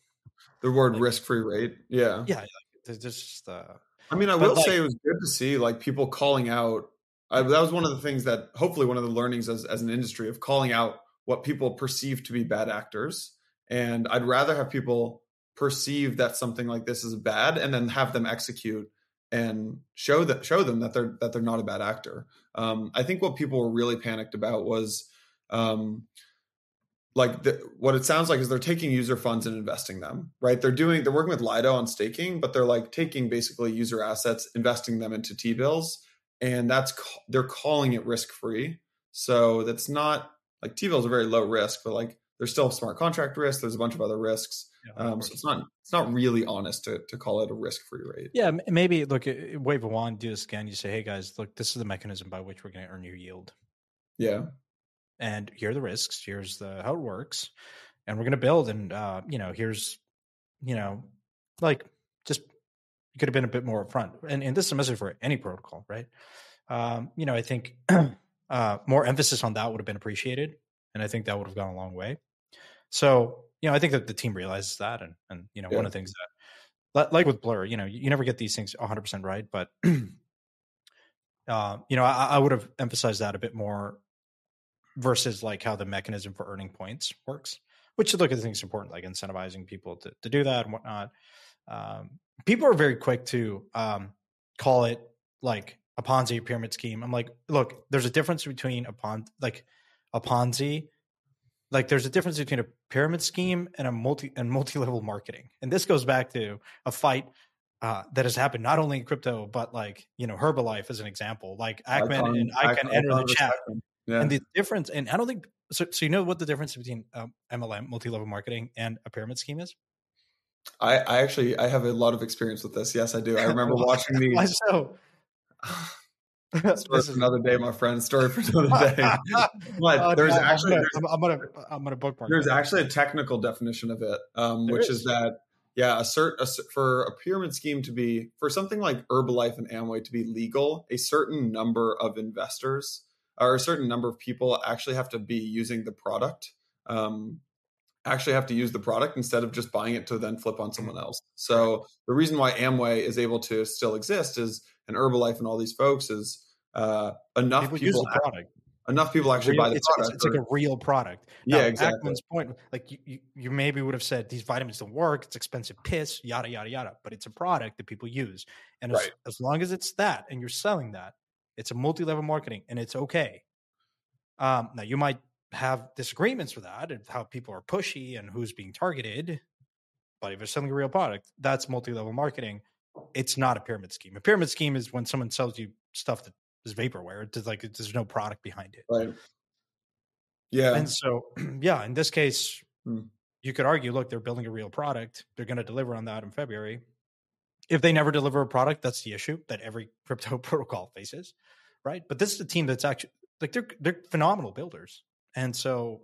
The word like, risk free rate, yeah, yeah. Like, just, uh, I mean, I will like, say it was good to see like people calling out I, that was one of the things that hopefully one of the learnings as, as an industry of calling out what people perceive to be bad actors. And I'd rather have people perceive that something like this is bad and then have them execute and show that show them that they're that they're not a bad actor. Um, I think what people were really panicked about was um, like the, what it sounds like is they're taking user funds and investing them, right? They're doing they're working with Lido on staking, but they're like taking basically user assets, investing them into T bills, and that's they're calling it risk free. So that's not like T bills are very low risk, but like there's still smart contract risk. There's a bunch of other risks. Yeah, um, so it's not it's not really honest to, to call it a risk free rate. Yeah, maybe look wave a wand, do this again. You say, hey guys, look, this is the mechanism by which we're going to earn your yield. Yeah, and here are the risks. Here's the how it works, and we're going to build. And uh, you know, here's you know, like just you could have been a bit more upfront. And, and this is a message for any protocol, right? Um, you know, I think uh, more emphasis on that would have been appreciated. And I think that would have gone a long way. So, you know, I think that the team realizes that. And, and you know, yeah. one of the things that, like with Blur, you know, you never get these things 100% right. But, uh, you know, I, I would have emphasized that a bit more versus like how the mechanism for earning points works, which look at things important, like incentivizing people to, to do that and whatnot. Um, people are very quick to um, call it like a Ponzi pyramid scheme. I'm like, look, there's a difference between a pon like a Ponzi like there's a difference between a pyramid scheme and a multi and multi-level marketing and this goes back to a fight uh, that has happened not only in crypto but like you know herbalife as an example like Ackman and Icahn enter the chat yeah. and the difference and i don't think so, so you know what the difference between um, mlm multi-level marketing and a pyramid scheme is I, I actually I have a lot of experience with this. Yes, I do. I remember watching the. Why so? Story for another day, my friend. Story for another day. but oh, there's no, actually I'm gonna, I'm gonna I'm gonna bookmark. There's that. actually a technical definition of it, um, which is. is. that yeah, a cert a, for a pyramid scheme to be for something like Herbalife and Amway to be legal, a certain number of investors or a certain number of people actually have to be using the product. Um, actually have to use the product instead of just buying it to then flip on someone else. So the reason why Amway is able to still exist is and Herbalife and all these folks is uh, enough people, people use the product. Enough people actually real, buy the it's, product. It's, it's, like a real product. Now, yeah, exactly. Ackman's point, like you, you, you, maybe would have said these vitamins don't work. It's expensive piss, yada yada yada. But it's a product that people use, and as, right. as long as it's that, and you're selling that, it's a multi-level marketing, and it's okay. Um, now you might have disagreements with that and how people are pushy and who's being targeted. But if it's selling a real product, that's multi-level marketing it's not a pyramid scheme. A pyramid scheme is when someone sells you stuff that is vaporware. It's like there's no product behind it. Right. Yeah. And so, yeah, in this case, hmm. you could argue, look, they're building a real product. They're going to deliver on that in February. If they never deliver a product, that's the issue that every crypto protocol faces, right? But this is a team that's actually like they're they're phenomenal builders, and so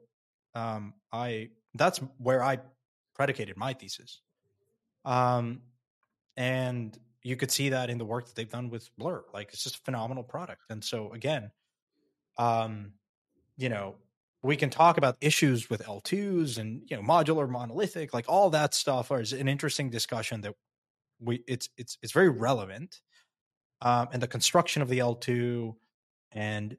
um, I that's where I predicated my thesis. Um, and you could see that in the work that they've done with Blur. Like it's just a phenomenal product. And so again, um, you know, we can talk about issues with L2s and you know modular monolithic, like all that stuff is an interesting discussion that we it's it's it's very relevant. Um, and the construction of the L2 and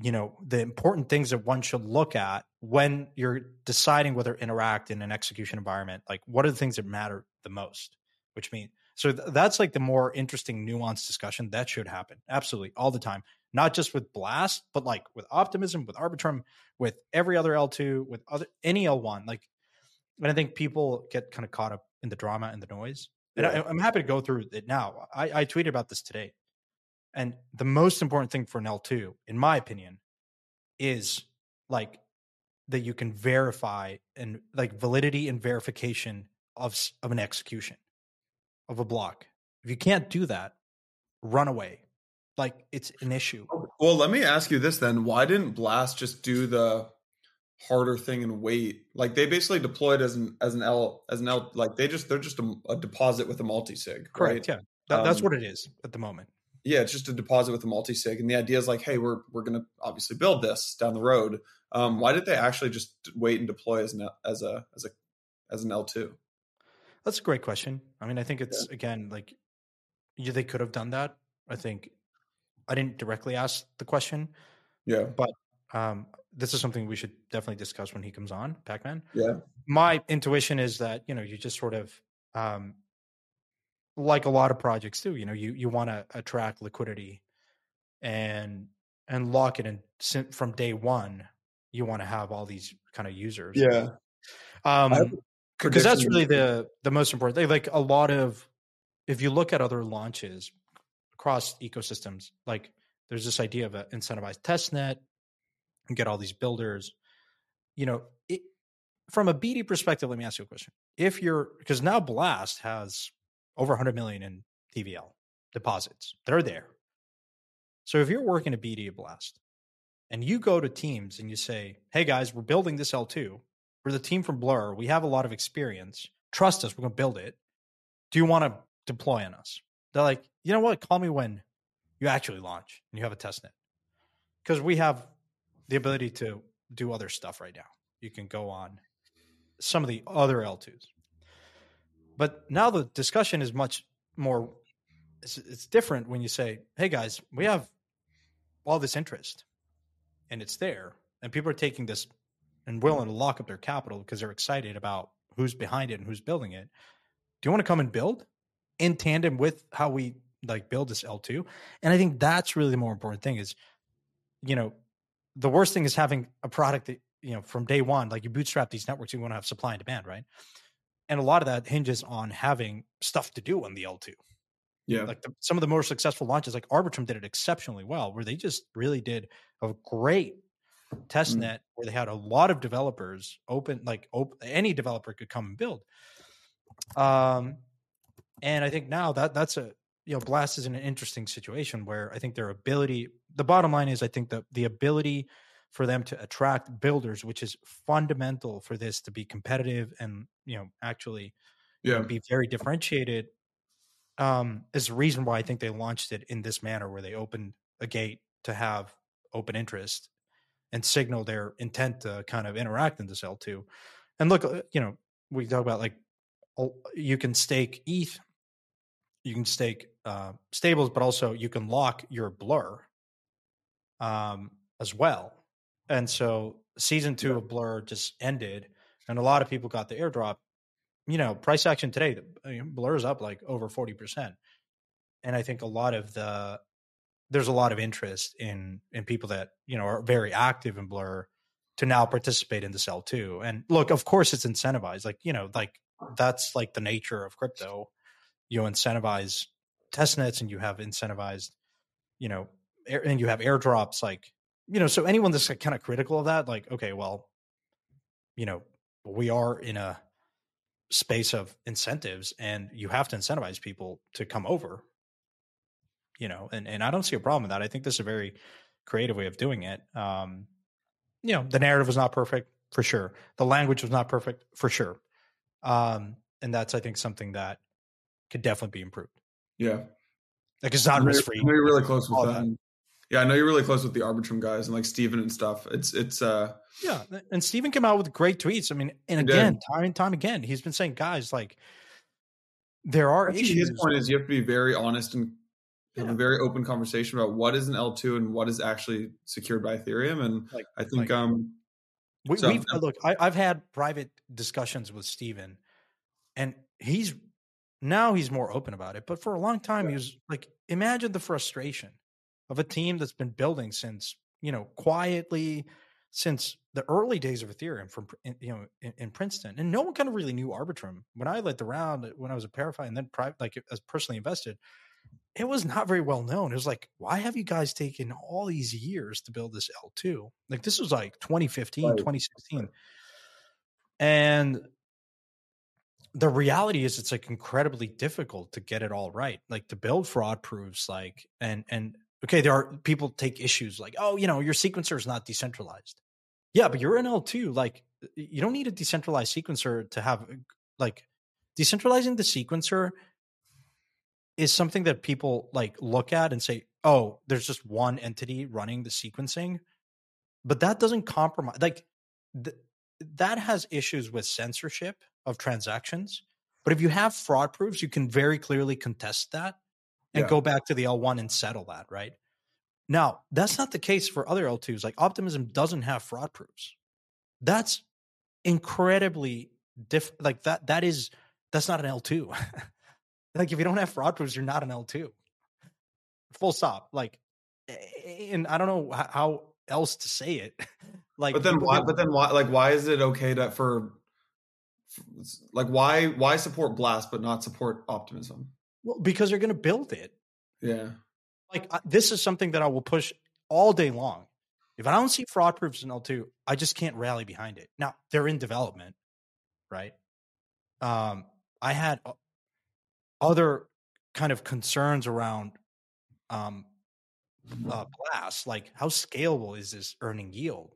you know the important things that one should look at when you're deciding whether interact in an execution environment like what are the things that matter the most which mean so th- that's like the more interesting, nuanced discussion that should happen absolutely all the time, not just with Blast, but like with Optimism, with Arbitrum, with every other L2, with other any L1. Like, and I think people get kind of caught up in the drama and the noise. And I, am happy to go through it now. I, I tweeted about this today. And the most important thing for an L2, in my opinion, is like that you can verify and like validity and verification of, of an execution of a block. If you can't do that, run away. Like it's an issue. Well, let me ask you this then. Why didn't Blast just do the harder thing and wait? Like they basically deployed as an as an L as an L like they just they're just a, a deposit with a multi sig. Correct. Right? Yeah. That, that's um, what it is at the moment. Yeah, it's just a deposit with a multi sig, and the idea is like, hey, we're we're gonna obviously build this down the road. Um, why did they actually just wait and deploy as an as a as a as an L two? That's a great question. I mean, I think it's yeah. again like yeah, they could have done that. I think I didn't directly ask the question. Yeah. But um, this is something we should definitely discuss when he comes on, Pac-Man. Yeah. My intuition is that, you know, you just sort of um, like a lot of projects do, you know, you you want to attract liquidity and and lock it in from day one. You want to have all these kind of users. Yeah. Um, because that's really the the most important thing. Like a lot of, if you look at other launches across ecosystems, like there's this idea of an incentivized test net and get all these builders. You know, it, from a BD perspective, let me ask you a question. If mm-hmm. you're because now Blast has over 100 million in TVL deposits that are there. So if you're working a BD Blast and you go to teams and you say, "Hey guys, we're building this L2 we're the team from Blur. We have a lot of experience. Trust us. We're going to build it. Do you want to deploy on us? They're like, you know what? Call me when you actually launch and you have a test net. Because we have the ability to do other stuff right now. You can go on some of the other L2s. But now the discussion is much more it's, it's different when you say, "Hey guys, we have all this interest and it's there and people are taking this and willing to lock up their capital because they're excited about who's behind it and who's building it. Do you want to come and build in tandem with how we like build this L2? And I think that's really the more important thing is, you know, the worst thing is having a product that, you know, from day one, like you bootstrap these networks, you want to have supply and demand, right? And a lot of that hinges on having stuff to do on the L2. Yeah. Like the, some of the more successful launches, like Arbitrum did it exceptionally well, where they just really did a great test Mm. net where they had a lot of developers open, like op- any developer could come and build. Um, and I think now that that's a you know Blast is in an interesting situation where I think their ability. The bottom line is I think the the ability for them to attract builders, which is fundamental for this to be competitive and you know actually Yeah. be very differentiated um, is the reason why I think they launched it in this manner, where they opened a gate to have open interest and signal their intent to kind of interact in this L2. And look, uh, you know, we talk about like you can stake ETH, you can stake uh, stables, but also you can lock your blur um, as well. And so season two of Blur just ended, and a lot of people got the airdrop you know, price action today, the- know, Blur is up like over 40%. And I think a lot of the, there's a lot of interest in, in people that, you know, are very active in Blur to now participate in the L2. And look, of course it's incentivized. Like, you know, like that's like the nature of crypto. You incentivize test nets and you have incentivized, you know, air, and you have airdrops like, you know, so anyone that's kind of critical of that, like, okay, well, you know, we are in a, space of incentives and you have to incentivize people to come over. You know and, and i don't see a problem with that. I think this is a very creative way of doing it. Um you know the narrative was not perfect for sure. The language was not perfect for sure. Um and that's i think something that could definitely be improved Yeah. like it's not risk you're- free I know you're really close with that. them. Yeah, I know you're really close with the Arbitrum guys and like Steven and stuff. It's it's uh Yeah, and Steven came out with great tweets. I mean, and did. again, time and time again, he's been saying, guys, like there are issues. his point is you have to be very honest and have Yeah. a very open conversation about what is an L2 and what is actually secured by Ethereum. And Like- I think like- um We, So- we've look. I, I've had private discussions with Steven, and he's now he's more open about it. But for a long time, he was like, imagine the frustration of a team that's been building since you know quietly since the early days of Ethereum from you know in, in Princeton, and no one kind of really knew Arbitrum. When I led the round, uh, when I was a ParaFi and then private, like as personally invested, it was not very well known. It was like, why have you guys taken all these years to build this L2? Like this was like 2015, Right. 2016. And the reality is it's like incredibly difficult to get it all right. Like to build fraud proofs like and and okay, there are people take issues like, oh, you know, your sequencer is not decentralized. Yeah, but you're an L2. Like you don't need a decentralized sequencer to have uh, like decentralizing the sequencer is something that people like look at and say, "Oh, there's just one entity running the sequencing," but that doesn't compromise. Like th- that has issues with censorship of transactions. But if you have fraud proofs, you can very clearly contest that and Yeah. go back to the L1 and settle that. Right now, that's not the case for other L2s. Like Optimism doesn't have fraud proofs. That's incredibly diff. Like that. That is that's not an L2. like if you don't have fraud proofs, you're not an L2. Full stop. Like, eh, eh, and I don't know how else to say it. like, but then why but then why like why is it okay to for like why why support Blast but not support Optimism? well, because they're going to build it. Yeah. Like I- this is something that I will push all day long. If I don't see fraud proofs in L2, I just can't rally behind it. Now they're in development, right? Um, I had other kind of concerns around um, uh, Blast, like how scalable is this earning yield?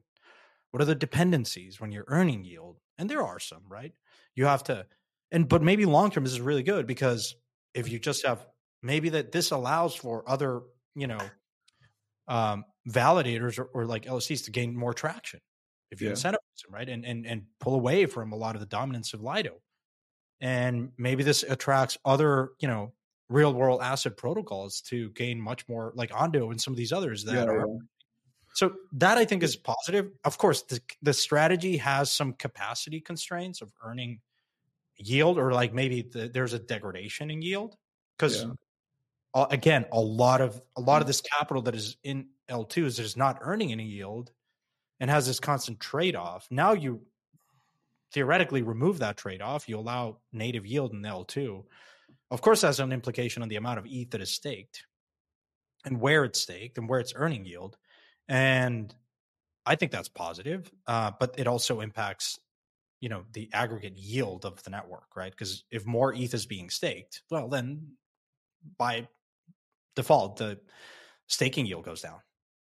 What are the dependencies when you're earning yield? And there are some, right? You have to, and but maybe long term this is really good because if you just have maybe that this allows for other, you know, um, validators or, or like LSCs to gain more traction. If you Yeah. incentivize right? And and and pull away from a lot of the dominance of Lido. And maybe this attracts other, you know, real world asset protocols to gain much more like Ondo and some of these others that yeah, are yeah. So that I think is positive. Of course, the the strategy has some capacity constraints of earning yield or like maybe the, there's a degradation in yield because yeah. again a lot of a lot of mm. this capital that is in L2 is just not earning any yield and has this constant trade off. Now you theoretically remove that trade off, you allow native yield in L2. Of course, has an implication on the amount of ETH that is staked and where it's staked and where it's earning yield. And I think that's positive, uh, but it also impacts you know the aggregate yield of the network right? Because if more eth is being staked well then by default the staking yield goes down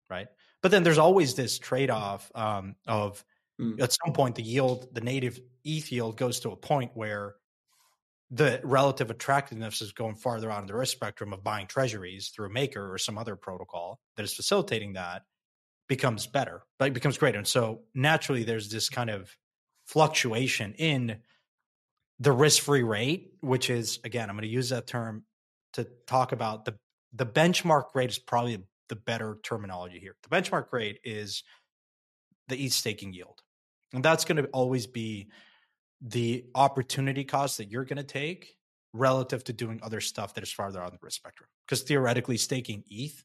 right? But then there's always this trade-off um, of mm. at some point the yield the native eth yield goes to a point where the relative attractiveness is going farther out on the risk spectrum of buying treasuries through maker or some other protocol that is facilitating that becomes better but it becomes greater and so naturally there's this kind of fluctuation in the risk-free rate, which is again, I'm going to use that term to talk about the the benchmark rate is probably the better terminology here. The benchmark rate is the ETH staking yield. And that's going to always be the opportunity cost that you're going to take relative to doing other stuff that is farther on the risk spectrum. Because theoretically, staking ETH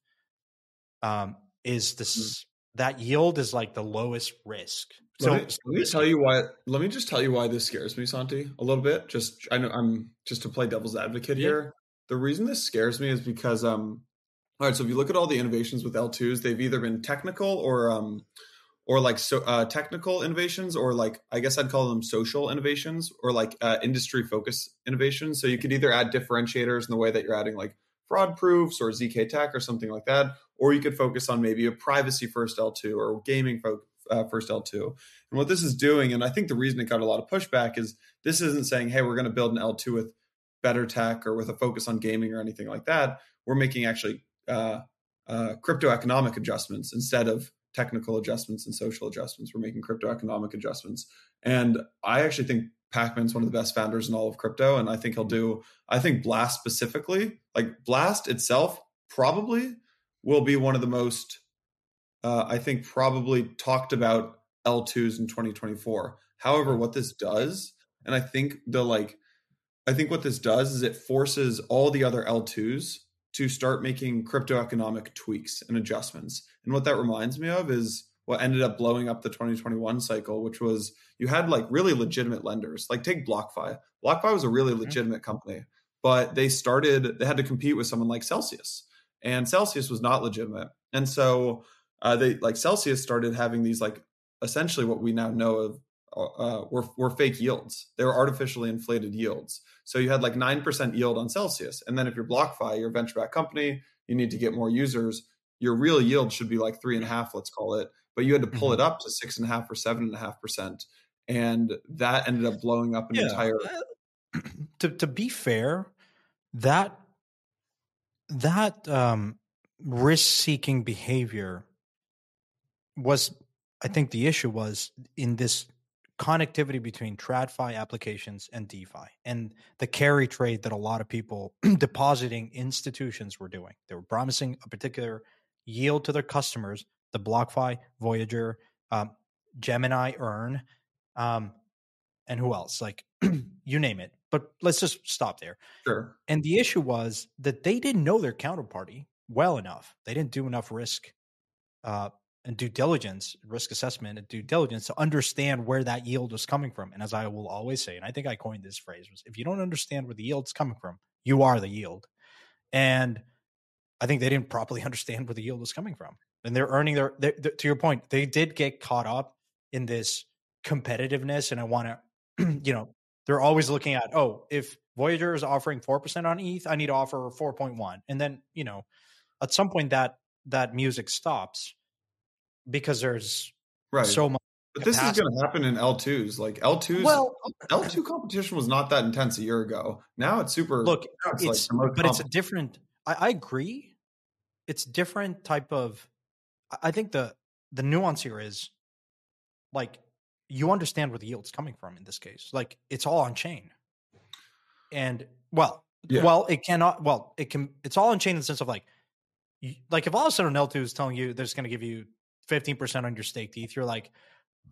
um, is this mm that yield is like the lowest risk. So let me, let me tell you why. Let me just tell you why this scares me, Santi, a little bit. Just I know I'm just to play devil's advocate yeah. here. The reason this scares me is because um, all right. So if you look at all the innovations with L2s, they've either been technical or um, or like so uh, technical innovations, or like I guess I'd call them social innovations, or like uh, industry focus innovations. So you could either add differentiators in the way that you're adding like fraud proofs or zk tech or something like that, or you could focus on maybe a privacy first L2 or gaming fo- uh, first L2. And what this is doing, and I think the reason it got a lot of pushback is this isn't saying, hey, we're going to build an L2 with better tech or with a focus on gaming or anything like that. We're making actually uh, uh, crypto economic adjustments instead of technical adjustments and social adjustments. We're making crypto economic adjustments. And I actually think Pacman's one of the best founders in all of crypto. And I think he'll do, I think Blast specifically, like Blast itself, probably will be one of the most, uh, I think, probably talked about L2s in 2024. However, what this does, and I think the like, I think what this does is it forces all the other L2s to start making crypto economic tweaks and adjustments. And what that reminds me of is what ended up blowing up the 2021 cycle, which was you had like really legitimate lenders. Like take BlockFi. BlockFi was a really mm-hmm. legitimate company, but they started, they had to compete with someone like Celsius and Celsius was not legitimate. And so uh, they like Celsius started having these like essentially what we now know of uh, were, were fake yields. They were artificially inflated yields. So you had like 9% yield on Celsius. And then if you're BlockFi, you're a venture back company, you need to get more users. Your real yield should be like three and a half, let's call it. But you had to pull mm-hmm. it up to six and a half or seven and a half percent. And that ended up blowing up an yeah. entire. to, to be fair, that that um, risk seeking behavior was, I think, the issue was in this connectivity between TradFi applications and DeFi and the carry trade that a lot of people depositing institutions were doing. They were promising a particular yield to their customers, the BlockFi, Voyager, um, Gemini, Earn, um, and who else? Like you name it. But let's just stop there. Sure. And the issue was that they didn't know their counterparty well enough. They didn't do enough risk uh, and due diligence, risk assessment and due diligence to understand where that yield was coming from. And as I will always say, and I think I coined this phrase, was if you don't understand where the yield's coming from, you are the yield. And I think they didn't properly understand where the yield was coming from. And they're earning their, their, their to your point, they did get caught up in this competitiveness. And I want to, you know, they're always looking at, oh, if Voyager is offering 4% on ETH, I need to offer 4.1. And then, you know, at some point that that music stops because there's right. so much. But capacity. this is going to happen in L2s. Like L2s, well, L2 competition was not that intense a year ago. Now it's super. Look, it's, it's like but it's a different. I, I agree. It's different type of. I think the the nuance here is like you understand where the yield's coming from in this case. Like it's all on chain. And well, yeah. well, it cannot. Well, it can. It's all on chain in the sense of like, you, like if all of a sudden L2 is telling you they're just going to give you 15% on your staked ETH, you're like,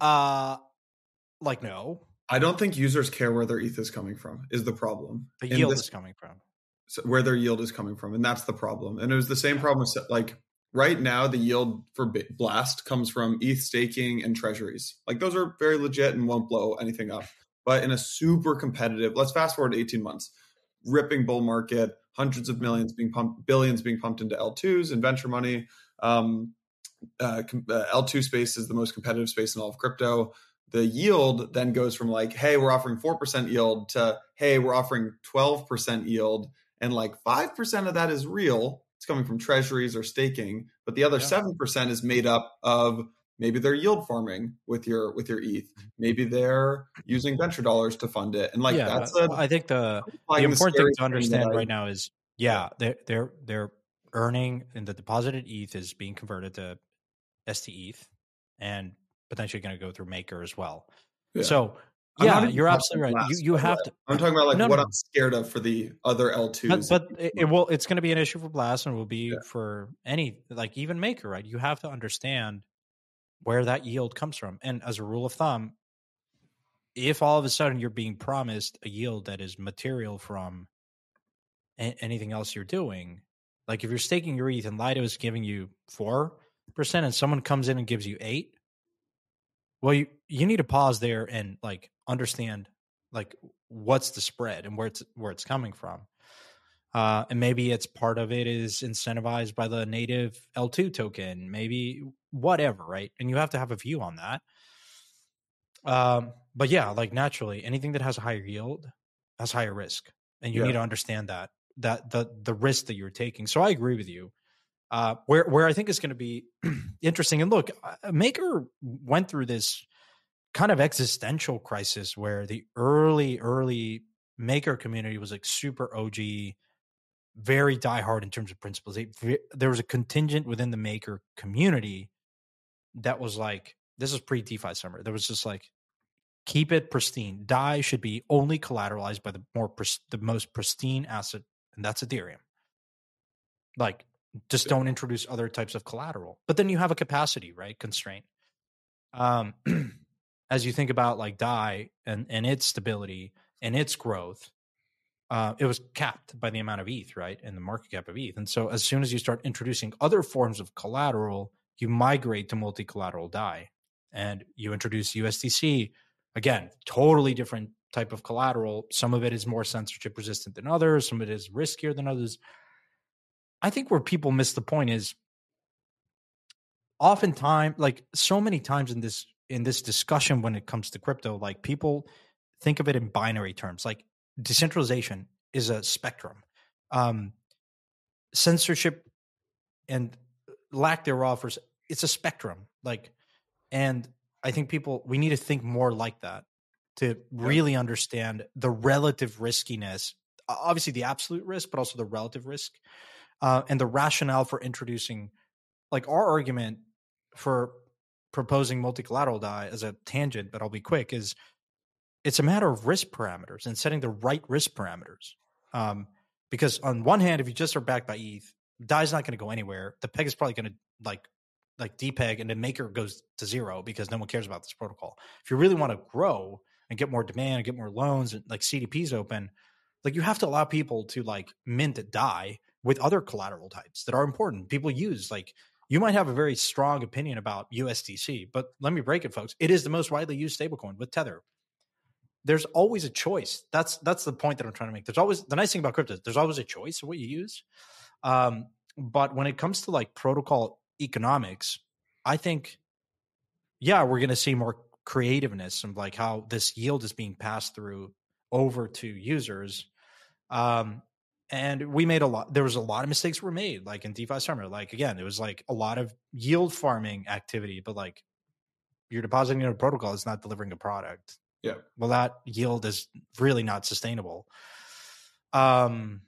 uh, like no. I don't think users care where their ETH is coming from. Is the problem? The yield this, is coming from. So where their yield is coming from, and that's the problem. And it was the same problem with like right now the yield for Blast comes from ETH staking and treasuries. Like those are very legit and won't blow anything up. But in a super competitive, let's fast forward 18 months, ripping bull market, hundreds of millions being pumped, billions being pumped into L2s and venture money. Um, uh, uh L2 space is the most competitive space in all of crypto. The yield then goes from like, hey, we're offering 4% yield to, hey, we're offering 12% yield. And like 5% of that is real. It's coming from treasuries or staking. But the other yeah. 7% is made up of maybe they're yield farming with your with your ETH. Mm-hmm. Maybe they're using venture dollars to fund it. And like yeah, that's a, I think the the important thing to understand right now is yeah, they're they're they're earning and the deposited ETH is being converted to stETH and potentially going to go through Maker as well. Yeah. So yeah, you're absolutely right. You you have to. I'm talking about like no, what no. I'm scared of for the other L2s. But, but it, it, will. It's going to be an issue for Blast, and will be yeah. for any like even Maker. Right? You have to understand where that yield comes from. And as a rule of thumb, if all of a sudden you're being promised a yield that is material from a- anything else you're doing, like if you're staking your ETH and Lido is giving you four percent, and someone comes in and gives you eight, well, you you need to pause there and like understand like what's the spread and where it's where it's coming from. Uh, and maybe it's part of it is incentivized by the native L2 token, maybe whatever, right? And you have to have a view on that. Um, but yeah, like naturally, anything that has a higher yield has higher risk, and you yeah. need to understand that that the the risk that you're taking. So I agree with you. Uh, where where I think is going to be interesting, and look, uh, Maker went through this kind of existential crisis where the early early Maker community was like super OG very diehard in terms of principles. They, there was a contingent within the maker community that was like, this is pre DeFi summer. There was just like, keep it pristine. DAI should be only collateralized by the more the most pristine asset, and that's Ethereum. Like, just don't introduce other types of collateral. But then you have a capacity right constraint. Um, as you think about like DAI and and its stability and its growth, uh, it was capped by the amount of ETH, right, and the market cap of ETH. And so, as soon as you start introducing other forms of collateral, you migrate to multi-collateral DAI, and you introduce USDC. Again, totally different type of collateral. Some of it is more censorship resistant than others. Some of it is riskier than others. I think where people miss the point is, oftentimes, like so many times in this in this discussion when it comes to crypto, like people think of it in binary terms, like decentralization is a spectrum. Um, censorship and lack thereof, is it's a spectrum. Like, and I think people we need to think more like that to really understand the relative riskiness. Obviously, the absolute risk, but also the relative risk, uh, and the rationale for introducing. Like our argument for proposing multi-collateral DAI as a tangent, but I'll be quick, is it's a matter of risk parameters and setting the right risk parameters. Um, because on one hand, if you just are backed by ETH, DAI's not going to go anywhere. The peg is probably going to like like depeg, and the maker goes to zero because no one cares about this protocol. If you really want to grow and get more demand and get more loans and like CDPs open, like you have to allow people to like mint DAI with other collateral types that are important. People use like you might have a very strong opinion about USDC, but let me break it, folks. It is the most widely used stablecoin with Tether there's always a choice. That's that's the point that I'm trying to make. There's always the nice thing about crypto. There's always a choice of what you use. Um, but when it comes to like protocol economics, I think, yeah, we're going to see more creativeness and like how this yield is being passed through over to users. Um, and we made a lot. There was a lot of mistakes were made, like in DeFi Summer. Like again, it was like a lot of yield farming activity, but like you're depositing in a protocol, it's not delivering a product. Yeah. Well, that yield is really not sustainable. Um,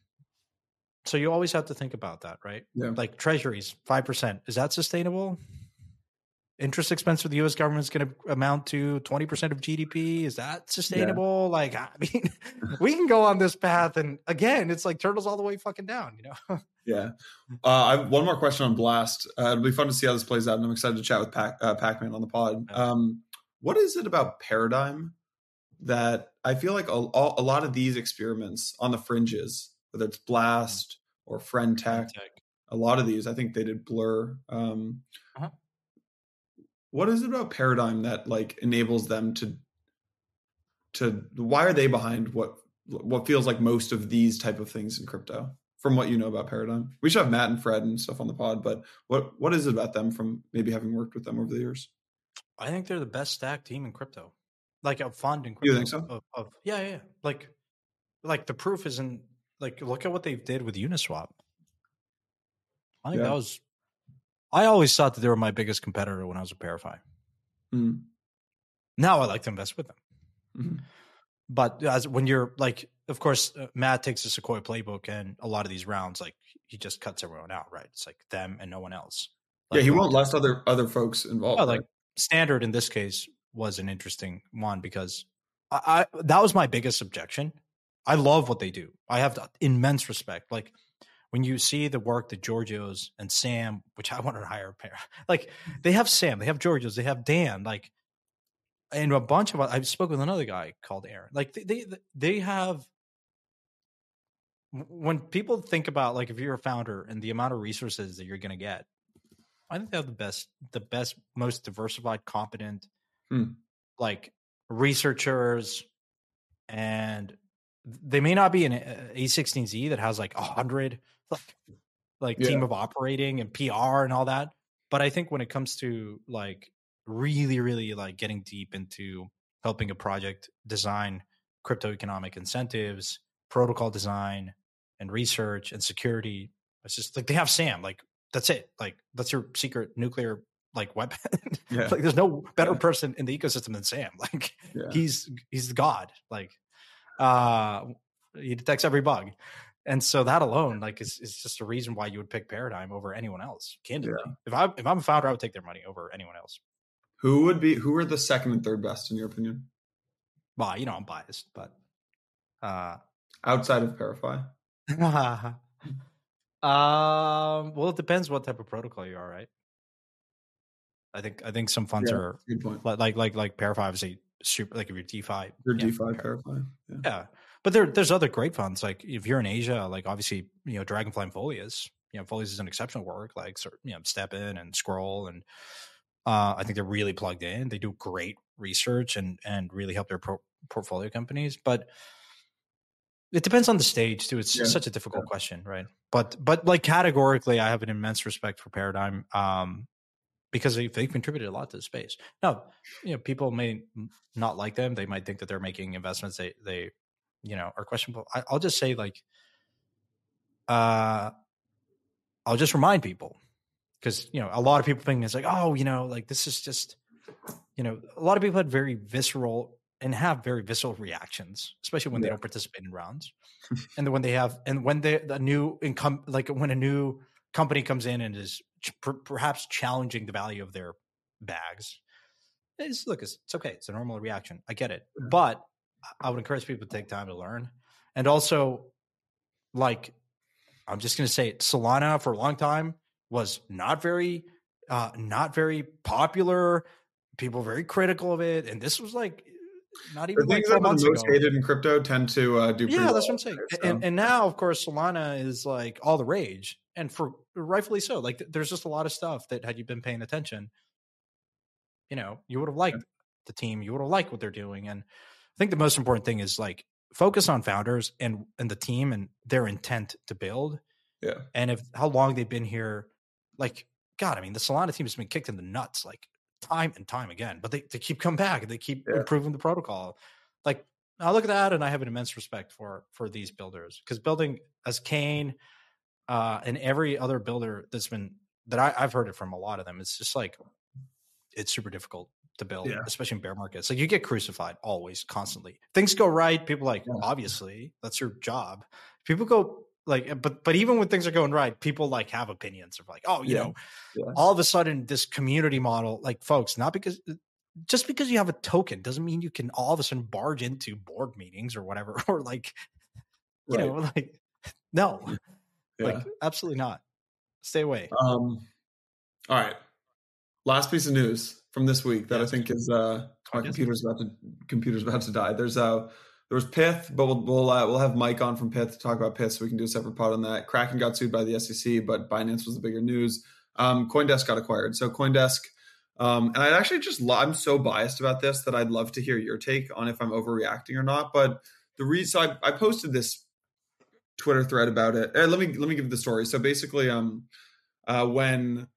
so you always have to think about that, right? Yeah. Like treasuries, five percent, is that sustainable? Interest expense for the U.S. government is going to amount to twenty percent of GDP. Is that sustainable? Yeah. Like, I mean, we can go on this path, and again, it's like turtles all the way fucking down. You know? yeah. Uh, I have one more question on Blast. Uh, it'll be fun to see how this plays out, and I'm excited to chat with Pac uh, Pacman on the pod. Um, what is it about Paradigm that I feel like a, a, lot of these experiments on the fringes, whether it's Blast or Friend Tech, a lot of these, I think they did Blur. Um, uh-huh what is it about paradigm that like enables them to to why are they behind what what feels like most of these type of things in crypto from what you know about paradigm? We should have matt and fred and stuff on the pod but what what is it about them from maybe having worked with them over the years? I think they're the best stack team in crypto. Like a fund in crypto you think so? of, of, yeah yeah like like the proof isn't like look at what they did with uniswap. I think yeah. that was I always thought that they were my biggest competitor when I was a ParaFi. Mm. Now I like to invest with them. Mm-hmm. But as when you're like, of course, uh, Matt takes the Sequoia playbook, and a lot of these rounds, like he just cuts everyone out, right? It's like them and no one else. Like, yeah, he won't let other other folks involved. Yeah, like right? standard in this case was an interesting one because I, I that was my biggest objection. I love what they do. I have immense respect. Like when you see the work that Georgios and Sam, which I wanted to hire a pair, like they have Sam, they have Georgios, they have Dan, like, and a bunch of. I spoke with another guy called Aaron. Like they they, they have. When people think about like if you're a founder and the amount of resources that you're going to get, I think they have the best, the best, most diversified, competent, hmm. like researchers, and they may not be an uh, A16Z that has like a hundred like like yeah. team of operating and PR and all that. But I think when it comes to like really, really like getting deep into helping a project design crypto economic incentives, protocol design, and research and security, it's just like they have Sam. Like that's it. Like that's your secret nuclear like weapon. Yeah. like there's no better person in the ecosystem than Sam. Like yeah. he's he's the god. Like uh he detects every bug. And so that alone like is, is just a reason why you would pick paradigm over anyone else candidly. Yeah. if i if i'm a founder i would take their money over anyone else. Who would be who are the second and third best in your opinion? Well you know i'm biased but uh outside of ParaFi um well it depends what type of protocol you are right? I think i think some funds yeah, are like like like ParaFi obviously super like if you're defi you're yeah, defi ParaFi yeah. yeah but there, there's other great funds. Like if you're in Asia, like obviously, you know, Dragonfly and Folius, you know, Folius is an exceptional work, like, you know, STEPN and Scroll. And uh, I think they're really plugged in. They do great research and, and really help their pro- portfolio companies. But it depends on the stage too. It's yeah. such a difficult question, right? But, but like categorically, I have an immense respect for Paradigm. Um, because they've, they've contributed a lot to the space. Now, you know, people may not like them. They might think that they're making investments they they you know are questionable I, i'll just say like uh i'll just remind people because you know a lot of people think it's like oh you know like this is just you know a lot of people had very visceral and have very visceral reactions especially when yeah. they don't participate in rounds and when they have and when they a new income like when a new company comes in and is ch- perhaps challenging the value of their bags it's look it's, it's okay it's a normal reaction i get it but I would encourage people to take time to learn. And also, like, I'm just going to say, it, Solana for a long time was not very, uh, not very popular. People were very critical of it, and this was like not even the like things that are most hated in crypto tend to uh, do. Yeah, that's what I'm saying. So. and, and now, of course, Solana is like all the rage, and for rightfully so. Like, there's just a lot of stuff that had you been paying attention, you know, you would have liked the team, you would have liked what they're doing, and I think the most important thing is like focus on founders and and the team and their intent to build. Yeah. And if how long they've been here, like God, I mean, the Solana team has been kicked in the nuts like time and time again, but they, they keep coming back and they keep yeah. improving the protocol. Like I look at that and I have an immense respect for for these builders because building as Kain uh, and every other builder that's been that I, I've heard it from a lot of them, it's just like it's super difficult to build, yeah. especially in bear markets. Like you get crucified always, constantly. Things go right, people like, yeah. obviously, that's your job. People go like but but even when things are going right people like have opinions of like oh you Yeah. know all of a sudden this community model like folks not because just because you have a token doesn't mean you can all of a sudden barge into board meetings or whatever or like you Right. know like no Yeah. like absolutely not stay away Um, all right. Last piece of news from this week that I think is uh my computer's about to computer's about to die. There's uh there was Pyth, but we'll we'll uh, we'll have Mike on from Pyth to talk about Pyth, so we can do a separate pod on that. Kraken got sued by the SEC, but Binance was the bigger news. Um, CoinDesk got acquired, so CoinDesk. Um, and I actually just lo- I'm so biased about this that I'd love to hear your take on if I'm overreacting or not. But the reason so I, I posted this Twitter thread about it. Uh, let me let me give the story. So basically, um, uh, when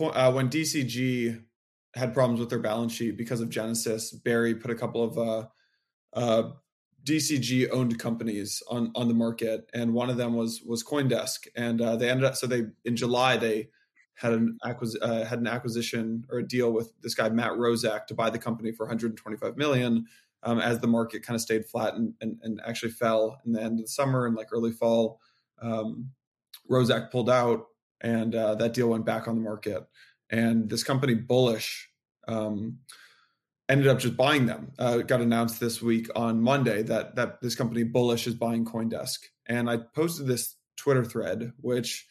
uh, when DCG had problems with their balance sheet because of Genesis, Barry put a couple of uh, uh, DCG owned companies on on the market, and one of them was was CoinDesk, and uh, they ended up so they in July they had an acquis- uh, had an acquisition or a deal with this guy Matt Roszak to buy the company for 125 million. Um, as the market kind of stayed flat and, and, and actually fell in the end of the summer and like early fall, um, Roszak pulled out, and uh, that deal went back on the market. And this company, Bullish, um, ended up just buying them. Uh, got announced this week on Monday that that this company, Bullish, is buying CoinDesk. And I posted this Twitter thread, which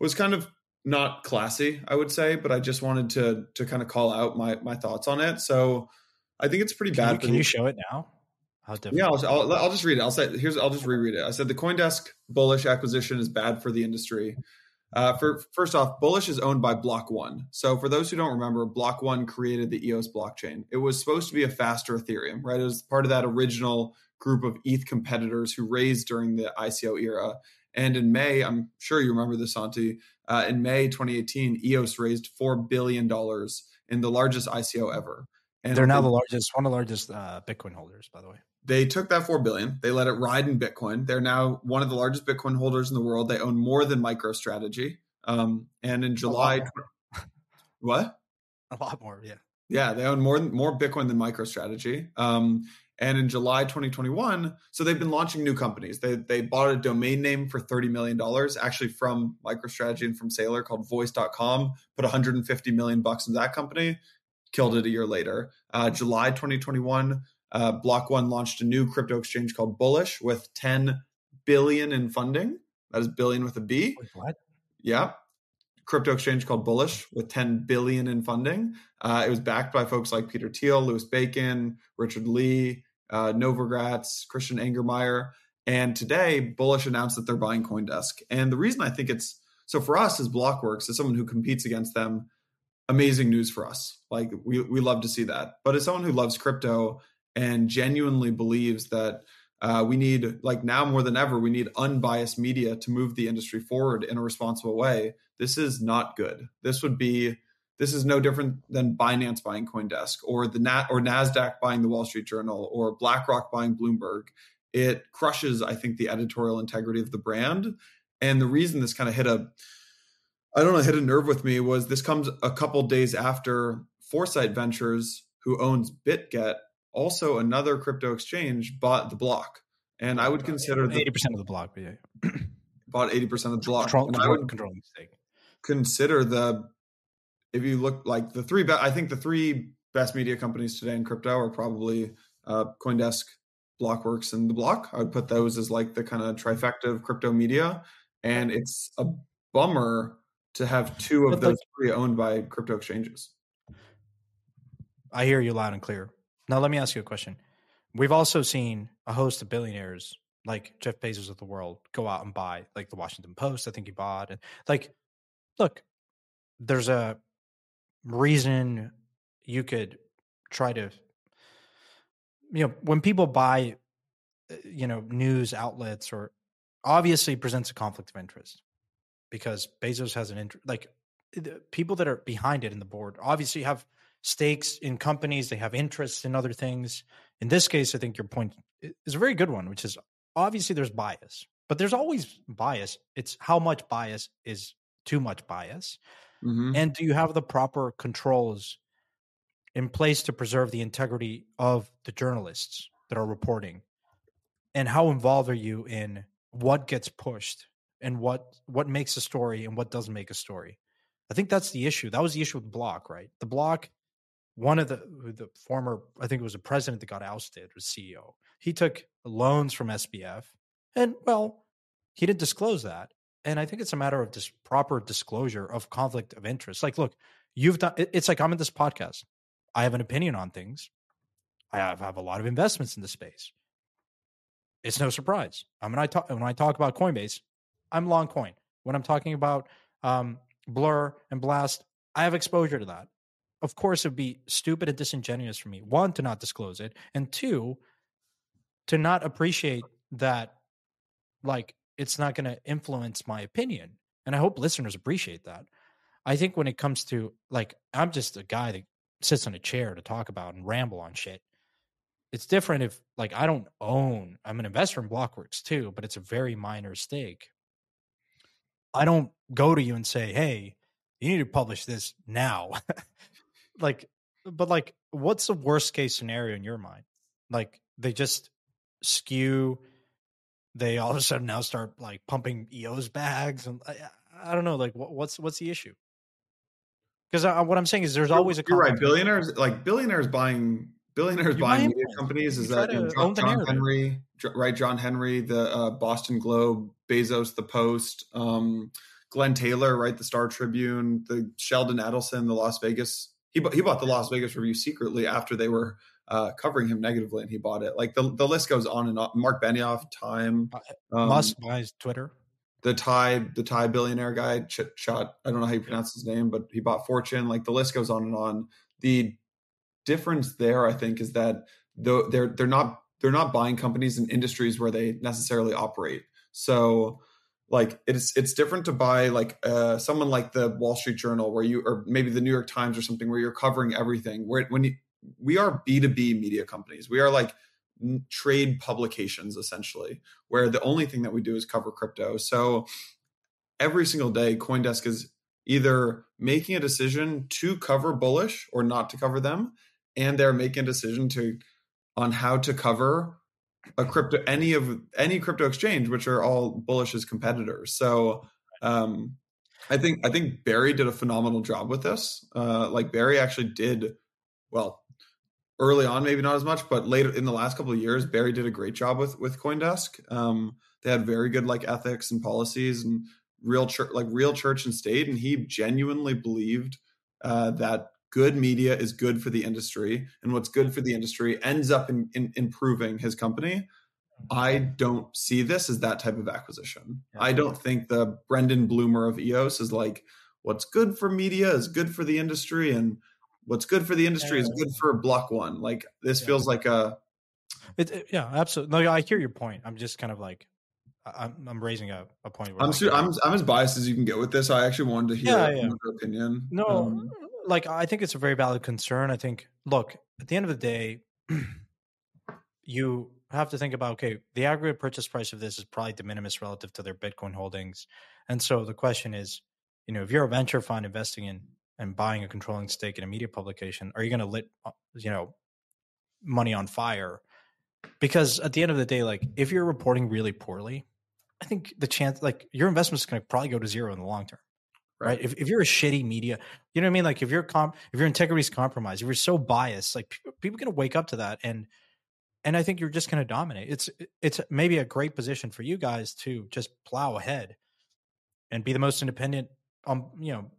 was kind of not classy, I would say, but I just wanted to to kind of call out my my thoughts on it. So I think it's pretty can, bad. you, can you show it now how different yeah, I'll, I'll, I'll just read it. I'll say here's I'll just reread it. I said the CoinDesk bullish acquisition is bad for the industry. Uh, for first off, Bullish is owned by Block One. So for those who don't remember, Block One created the EOS blockchain. It was supposed to be a faster Ethereum, right? It was part of that original group of ETH competitors who raised during the ICO era. And in May, I'm sure you remember this, Santi. Uh, in May 2018, EOS raised four billion dollars in the largest ICO ever. And they're now the largest one of the largest uh, bitcoin holders by the way. They took that 4 billion they let it ride in bitcoin. They're now one of the largest bitcoin holders in the world. They own more than microstrategy um, and in july what? A lot more yeah. Yeah they own more more bitcoin than microstrategy um, and in july 2021 so they've been launching new companies. They, they bought a domain name for $30 million actually from microstrategy and from Saylor called voice.com put 150 million bucks into that company killed it a year later uh, july 2021 uh, Block One launched a new crypto exchange called Bullish with 10 billion in funding. That is billion with a B. What Yeah. Crypto exchange called Bullish with 10 billion in funding. Uh, it was backed by folks like Peter Thiel, Louis Bacon, Richard Li, uh, Novogratz, Christian Angermayer. And today, Bullish announced that they're buying Coindesk. And the reason I think it's so for us as Blockworks, as someone who competes against them, amazing news for us. Like we, we love to see that. But as someone who loves crypto and genuinely believes that uh, we need, like now more than ever, we need unbiased media to move the industry forward in a responsible way. This is not good. This would be, this is no different than Binance buying CoinDesk or the Nat or Nasdaq buying the Wall Street Journal or BlackRock buying Bloomberg. It crushes, I think, the editorial integrity of the brand. And the reason this kind of hit a, I don't know, hit a nerve with me was this comes a couple days after Foresight Ventures, who owns BitGet, also another crypto exchange, bought the block. And I would consider the eighty percent of the block, but yeah, bought 80% of the block. control, And I would stake. consider the if you look like the three be- I think the three best media companies today in crypto are probably uh, CoinDesk, Blockworks, and the Block. I would put those as like the kind of trifecta of crypto media, and it's a bummer to have two of But, those like- three owned by crypto exchanges. I hear you loud and clear. Now, let me ask you a question. We've also seen a host of billionaires like Jeff Bezos of the world go out and buy, like the Washington Post, I think he bought. And like, look, there's a reason you could try to, you know, when people buy, uh, you know, news outlets or obviously presents a conflict of interest because Bezos has an interest, like the people that are behind it in the board obviously have stakes in companies, they have interests in other things. In this case, I think your point is a very good one, which is obviously there's bias, but there's always bias. It's how much bias is too much bias. Mhm. And do you have the proper controls in place to preserve the integrity of the journalists that are reporting? And how involved are you in what gets pushed and what what makes a story and what doesn't make a story. I think that's the issue. That was the issue with Block, right? The Block, one of the the former, I think it was the president that got ousted, was CEO. He took loans from SBF, and well, he didn't disclose that. And I think it's a matter of this proper disclosure of conflict of interest. Like, look, you've done. It's like I'm in this podcast. I have an opinion on things. I have, have a lot of investments in the space. It's no surprise. I mean, I talk when I talk about Coinbase, I'm long coin. When I'm talking about um, Blur and Blast, I have exposure to that. Of course, it'd be stupid and disingenuous for me, one, to not disclose it, and two, to not appreciate that, like, it's not going to influence my opinion. And I hope listeners appreciate that. I think when it comes to, like, I'm just a guy that sits in a chair to talk about and ramble on shit. It's different if, like, I don't own, I'm an investor in Blockworks too, but it's a very minor stake. I don't go to you and say, "Hey, you need to publish this now." like, but like, what's the worst case scenario in your mind? Like, they just skew. They all of a sudden now start like pumping EOS bags, and I, I don't know. Like, what, what's what's the issue? Because what I'm saying is, there's always a you're right. Billionaires like billionaires buying billionaires buying media companies is that John, John Henry, right? John Henry, the uh, Boston Globe, Bezos, the Post, um, Glen Taylor, right? The Star Tribune, the Sheldon Adelson, the Las Vegas. He he bought the Las Vegas Review secretly after they were uh, covering him negatively, and he bought it. Like the the list goes on and on. Mark Benioff, Time, uh, um, Musk buys Twitter. The Thai, the Thai billionaire guy, Ch- Chat. I don't know how you pronounce his name, but he bought Fortune. Like the list goes on and on. The difference there, I think, is that though they're they're not they're not buying companies in industries where they necessarily operate. So like it's it's different to buy like uh, someone like the Wall Street Journal where you or maybe the New York Times or something where you're covering everything. Where when you, we are B two B media companies, we are like trade publications essentially, where the only thing that we do is cover crypto. So every single day, CoinDesk is either making a decision to cover bullish or not to cover them and they're making a decision to on how to cover a crypto any of any crypto exchange which are all bullish as competitors. So um i think i think barry did a phenomenal job with this. Uh like barry actually did well early on maybe not as much but later in the last couple of years barry did a great job with with coindesk. Um they had very good like ethics and policies and real church like real church and state and he genuinely believed uh, that good media is good for the industry and what's good for the industry ends up in, in improving his company i don't see this as that type of acquisition yeah. i don't think the brendan blumer of eos is like what's good for media is good for the industry and what's good for the industry yeah. is good for block one like this yeah. feels like a it, it, yeah absolutely no i hear your point i'm just kind of like I'm, I'm raising a, a point. I'm, I'm I'm as biased as you can get with this. I actually wanted to hear yeah, yeah. your opinion. No, um, like I think it's a very valid concern. I think, look, at the end of the day, you have to think about okay, the aggregate purchase price of this is probably de minimis relative to their Bitcoin holdings, and so the question is, you know, if you're a venture fund investing in and buying a controlling stake in a media publication, are you going to lit, uh, you know, money on fire? Because at the end of the day, like if you're reporting really poorly, I think the chance, like your investment is going to probably go to zero in the long term right? If, if you're a shitty media, you know what I mean? Like if your comp, if your integrity is compromised, if you're so biased, like people, people are going to wake up to that. And, and I think you're just going to dominate. It's, it's maybe a great position for you guys to just plow ahead and be the most independent, um, you know,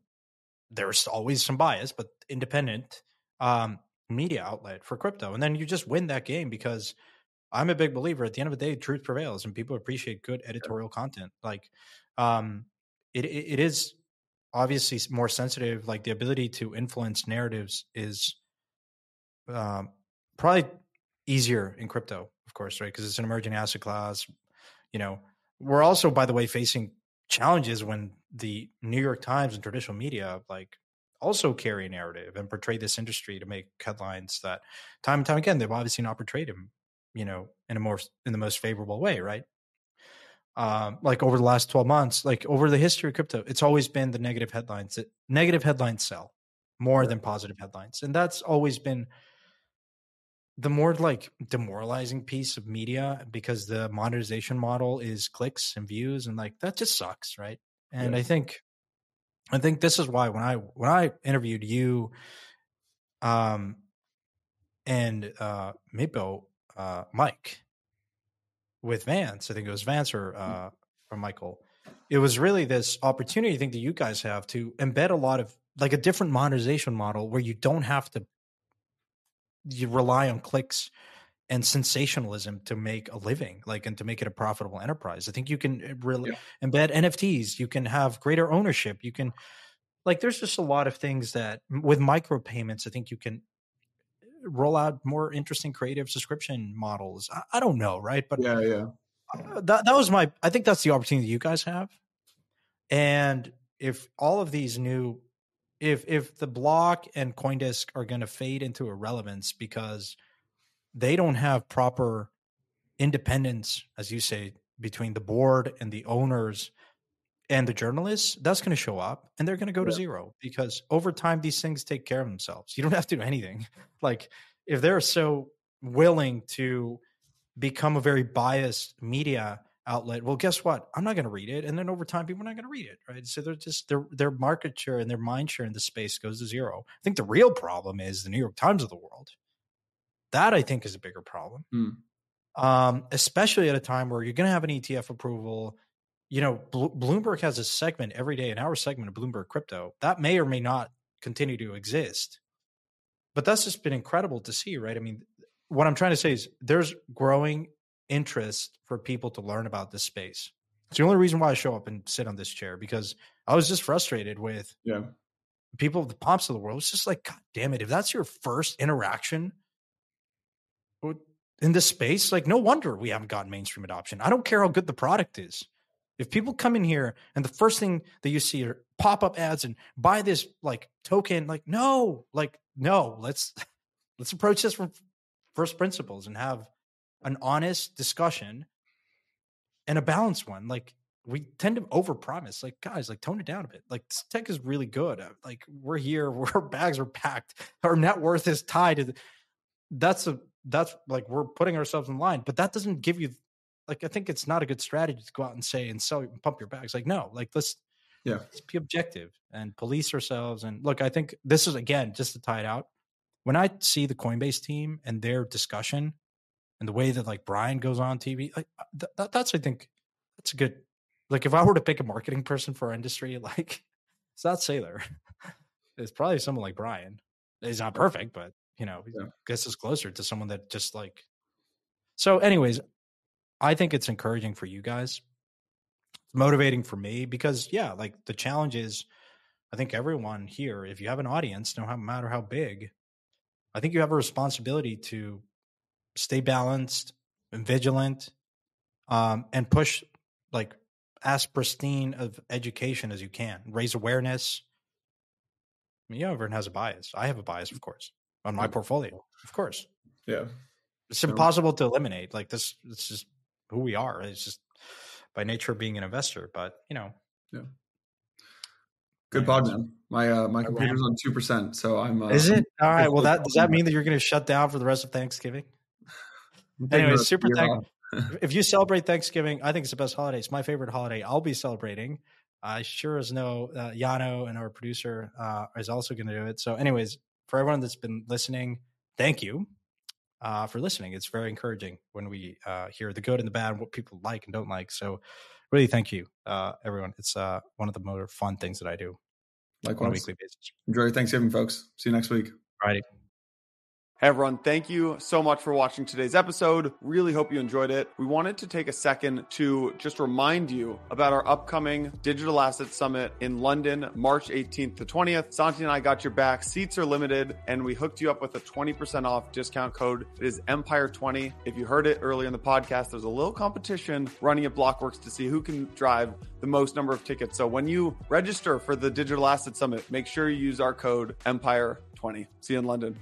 there's always some bias, but independent, um, media outlet for crypto. And then you just win that game because I'm a big believer at the end of the day, truth prevails and people appreciate good editorial content. Like, um, it, it, it is obviously more sensitive like the ability to influence narratives is um, probably easier in crypto of course right? Because it's an emerging asset class you know. We're also by the way facing challenges when the new york times and traditional media like also carry a narrative and portray this industry to make headlines that time and time again they've obviously not portrayed him you know in a more in the most favorable way right um, like over the last 12 months, like over the history of crypto, it's always been the negative headlines. That negative headlines sell more than positive headlines. And that's always been the more like demoralizing piece of media because the monetization model is clicks and views and like that just sucks, right? And yeah. I think I think this is why when I when I interviewed you um and uh Mipo uh Mike with Vance, I think it was Vance or mm. uh or Michael. It was really this opportunity I think that you guys have to embed a lot of like a different monetization model where you don't have to you rely on clicks and sensationalism to make a living like and to make it a profitable enterprise i think you can eh, really yeah. embed nfts you can have greater ownership you can like there's just a lot of things that with micropayments i think you can roll out more interesting creative subscription models. I, I don't know right? But yeah yeah. uh, that, that was my i think that's the opportunity you guys have. And if all of these new if if the block and coindesk are going to fade into irrelevance because they don't have proper independence as you say between the board and the owners and the journalists that's going to show up and they're going to go yeah. to zero because over time these things take care of themselves you don't have to do anything like if they're so willing to become a very biased media outlet. Well, guess what? I'm not going to read it, and then over time, people are not going to read it, right? So they're just their their market share and their mind share in the space goes to zero. I think the real problem is the New York Times of the world. That I think is a bigger problem, mm. um, especially at a time where you're going to have an ETF approval. You know, Bl- Bloomberg has a segment every day, an hour segment of Bloomberg Crypto that may or may not continue to exist. But that's just been incredible to see, right? I mean, what I'm trying to say is there's growing interest for people to learn about this space. It's the only reason why I show up and sit on this chair because I was just frustrated with yeah people of the pomps of the world. It's just like, God damn it, if that's your first interaction in this space, like no wonder we haven't gotten mainstream adoption. I don't care how good the product is. If people come in here and the first thing that you see are pop-up ads and buy this like token, like no, like no, let's let's approach this from first principles and have an honest discussion and a balanced one. Like we tend to overpromise. Like guys, like tone it down a bit. Like this tech is really good. Uh, like we're here, our bags are packed, our net worth is tied to. That's a that's like we're putting ourselves in line, but that doesn't give you. Like I think it's not a good strategy to go out and say and sell and pump your bags. Like no, like let's yeah let's be objective and police ourselves. And look, I think this is again just to tie it out. When I see the Coinbase team and their discussion and the way that like Brian goes on TV, like uh, th- that's I think that's a good. Like if I were to pick a marketing person for our industry, like it's not Saylor. it's probably someone like Brian. He's not perfect, but you know, yeah. gets us closer to someone that just like. So, anyways, I think it's encouraging for you guys. It's motivating for me because, yeah, like the challenge is, I think everyone here, if you have an audience, no matter how big, I think you have a responsibility to stay balanced and vigilant, um, and push like as pristine of education as you can. Raise awareness. I mean, yeah, everyone has a bias. I have a bias, of course, on my portfolio, of course. Yeah, it's impossible to eliminate. Like this, it's just who we are. It's just by nature of being an investor. But you know, yeah. Good pod, man. My uh, my computer's on two percent, so I'm. Uh, Is it all right? Well, that does that mean that you're going to shut down for the rest of Thanksgiving? anyway, super thank. if you celebrate Thanksgiving, I think it's the best holiday. It's my favorite holiday. I'll be celebrating. I sure as know uh, Yano and our producer uh, is also going to do it. So, anyways, for everyone that's been listening, thank you uh, for listening. It's very encouraging when we uh, hear the good and the bad, what people like and don't like. So, really, thank you, uh, everyone. It's uh, one of the more fun things that I do. Likewise. on a weekly basis. Enjoy Thanksgiving, folks. See you next week. All righty. Hey everyone, thank you so much for watching today's episode. Really hope you enjoyed it. We wanted to take a second to just remind you about our upcoming Digital Asset Summit in London, March 18th to 20th. Santi and I got your back. Seats are limited, and we hooked you up with a 20% off discount code. It is Empire20. If you heard it earlier in the podcast, there's a little competition running at Blockworks to see who can drive the most number of tickets. So when you register for the Digital Asset Summit, make sure you use our code Empire20. See you in London.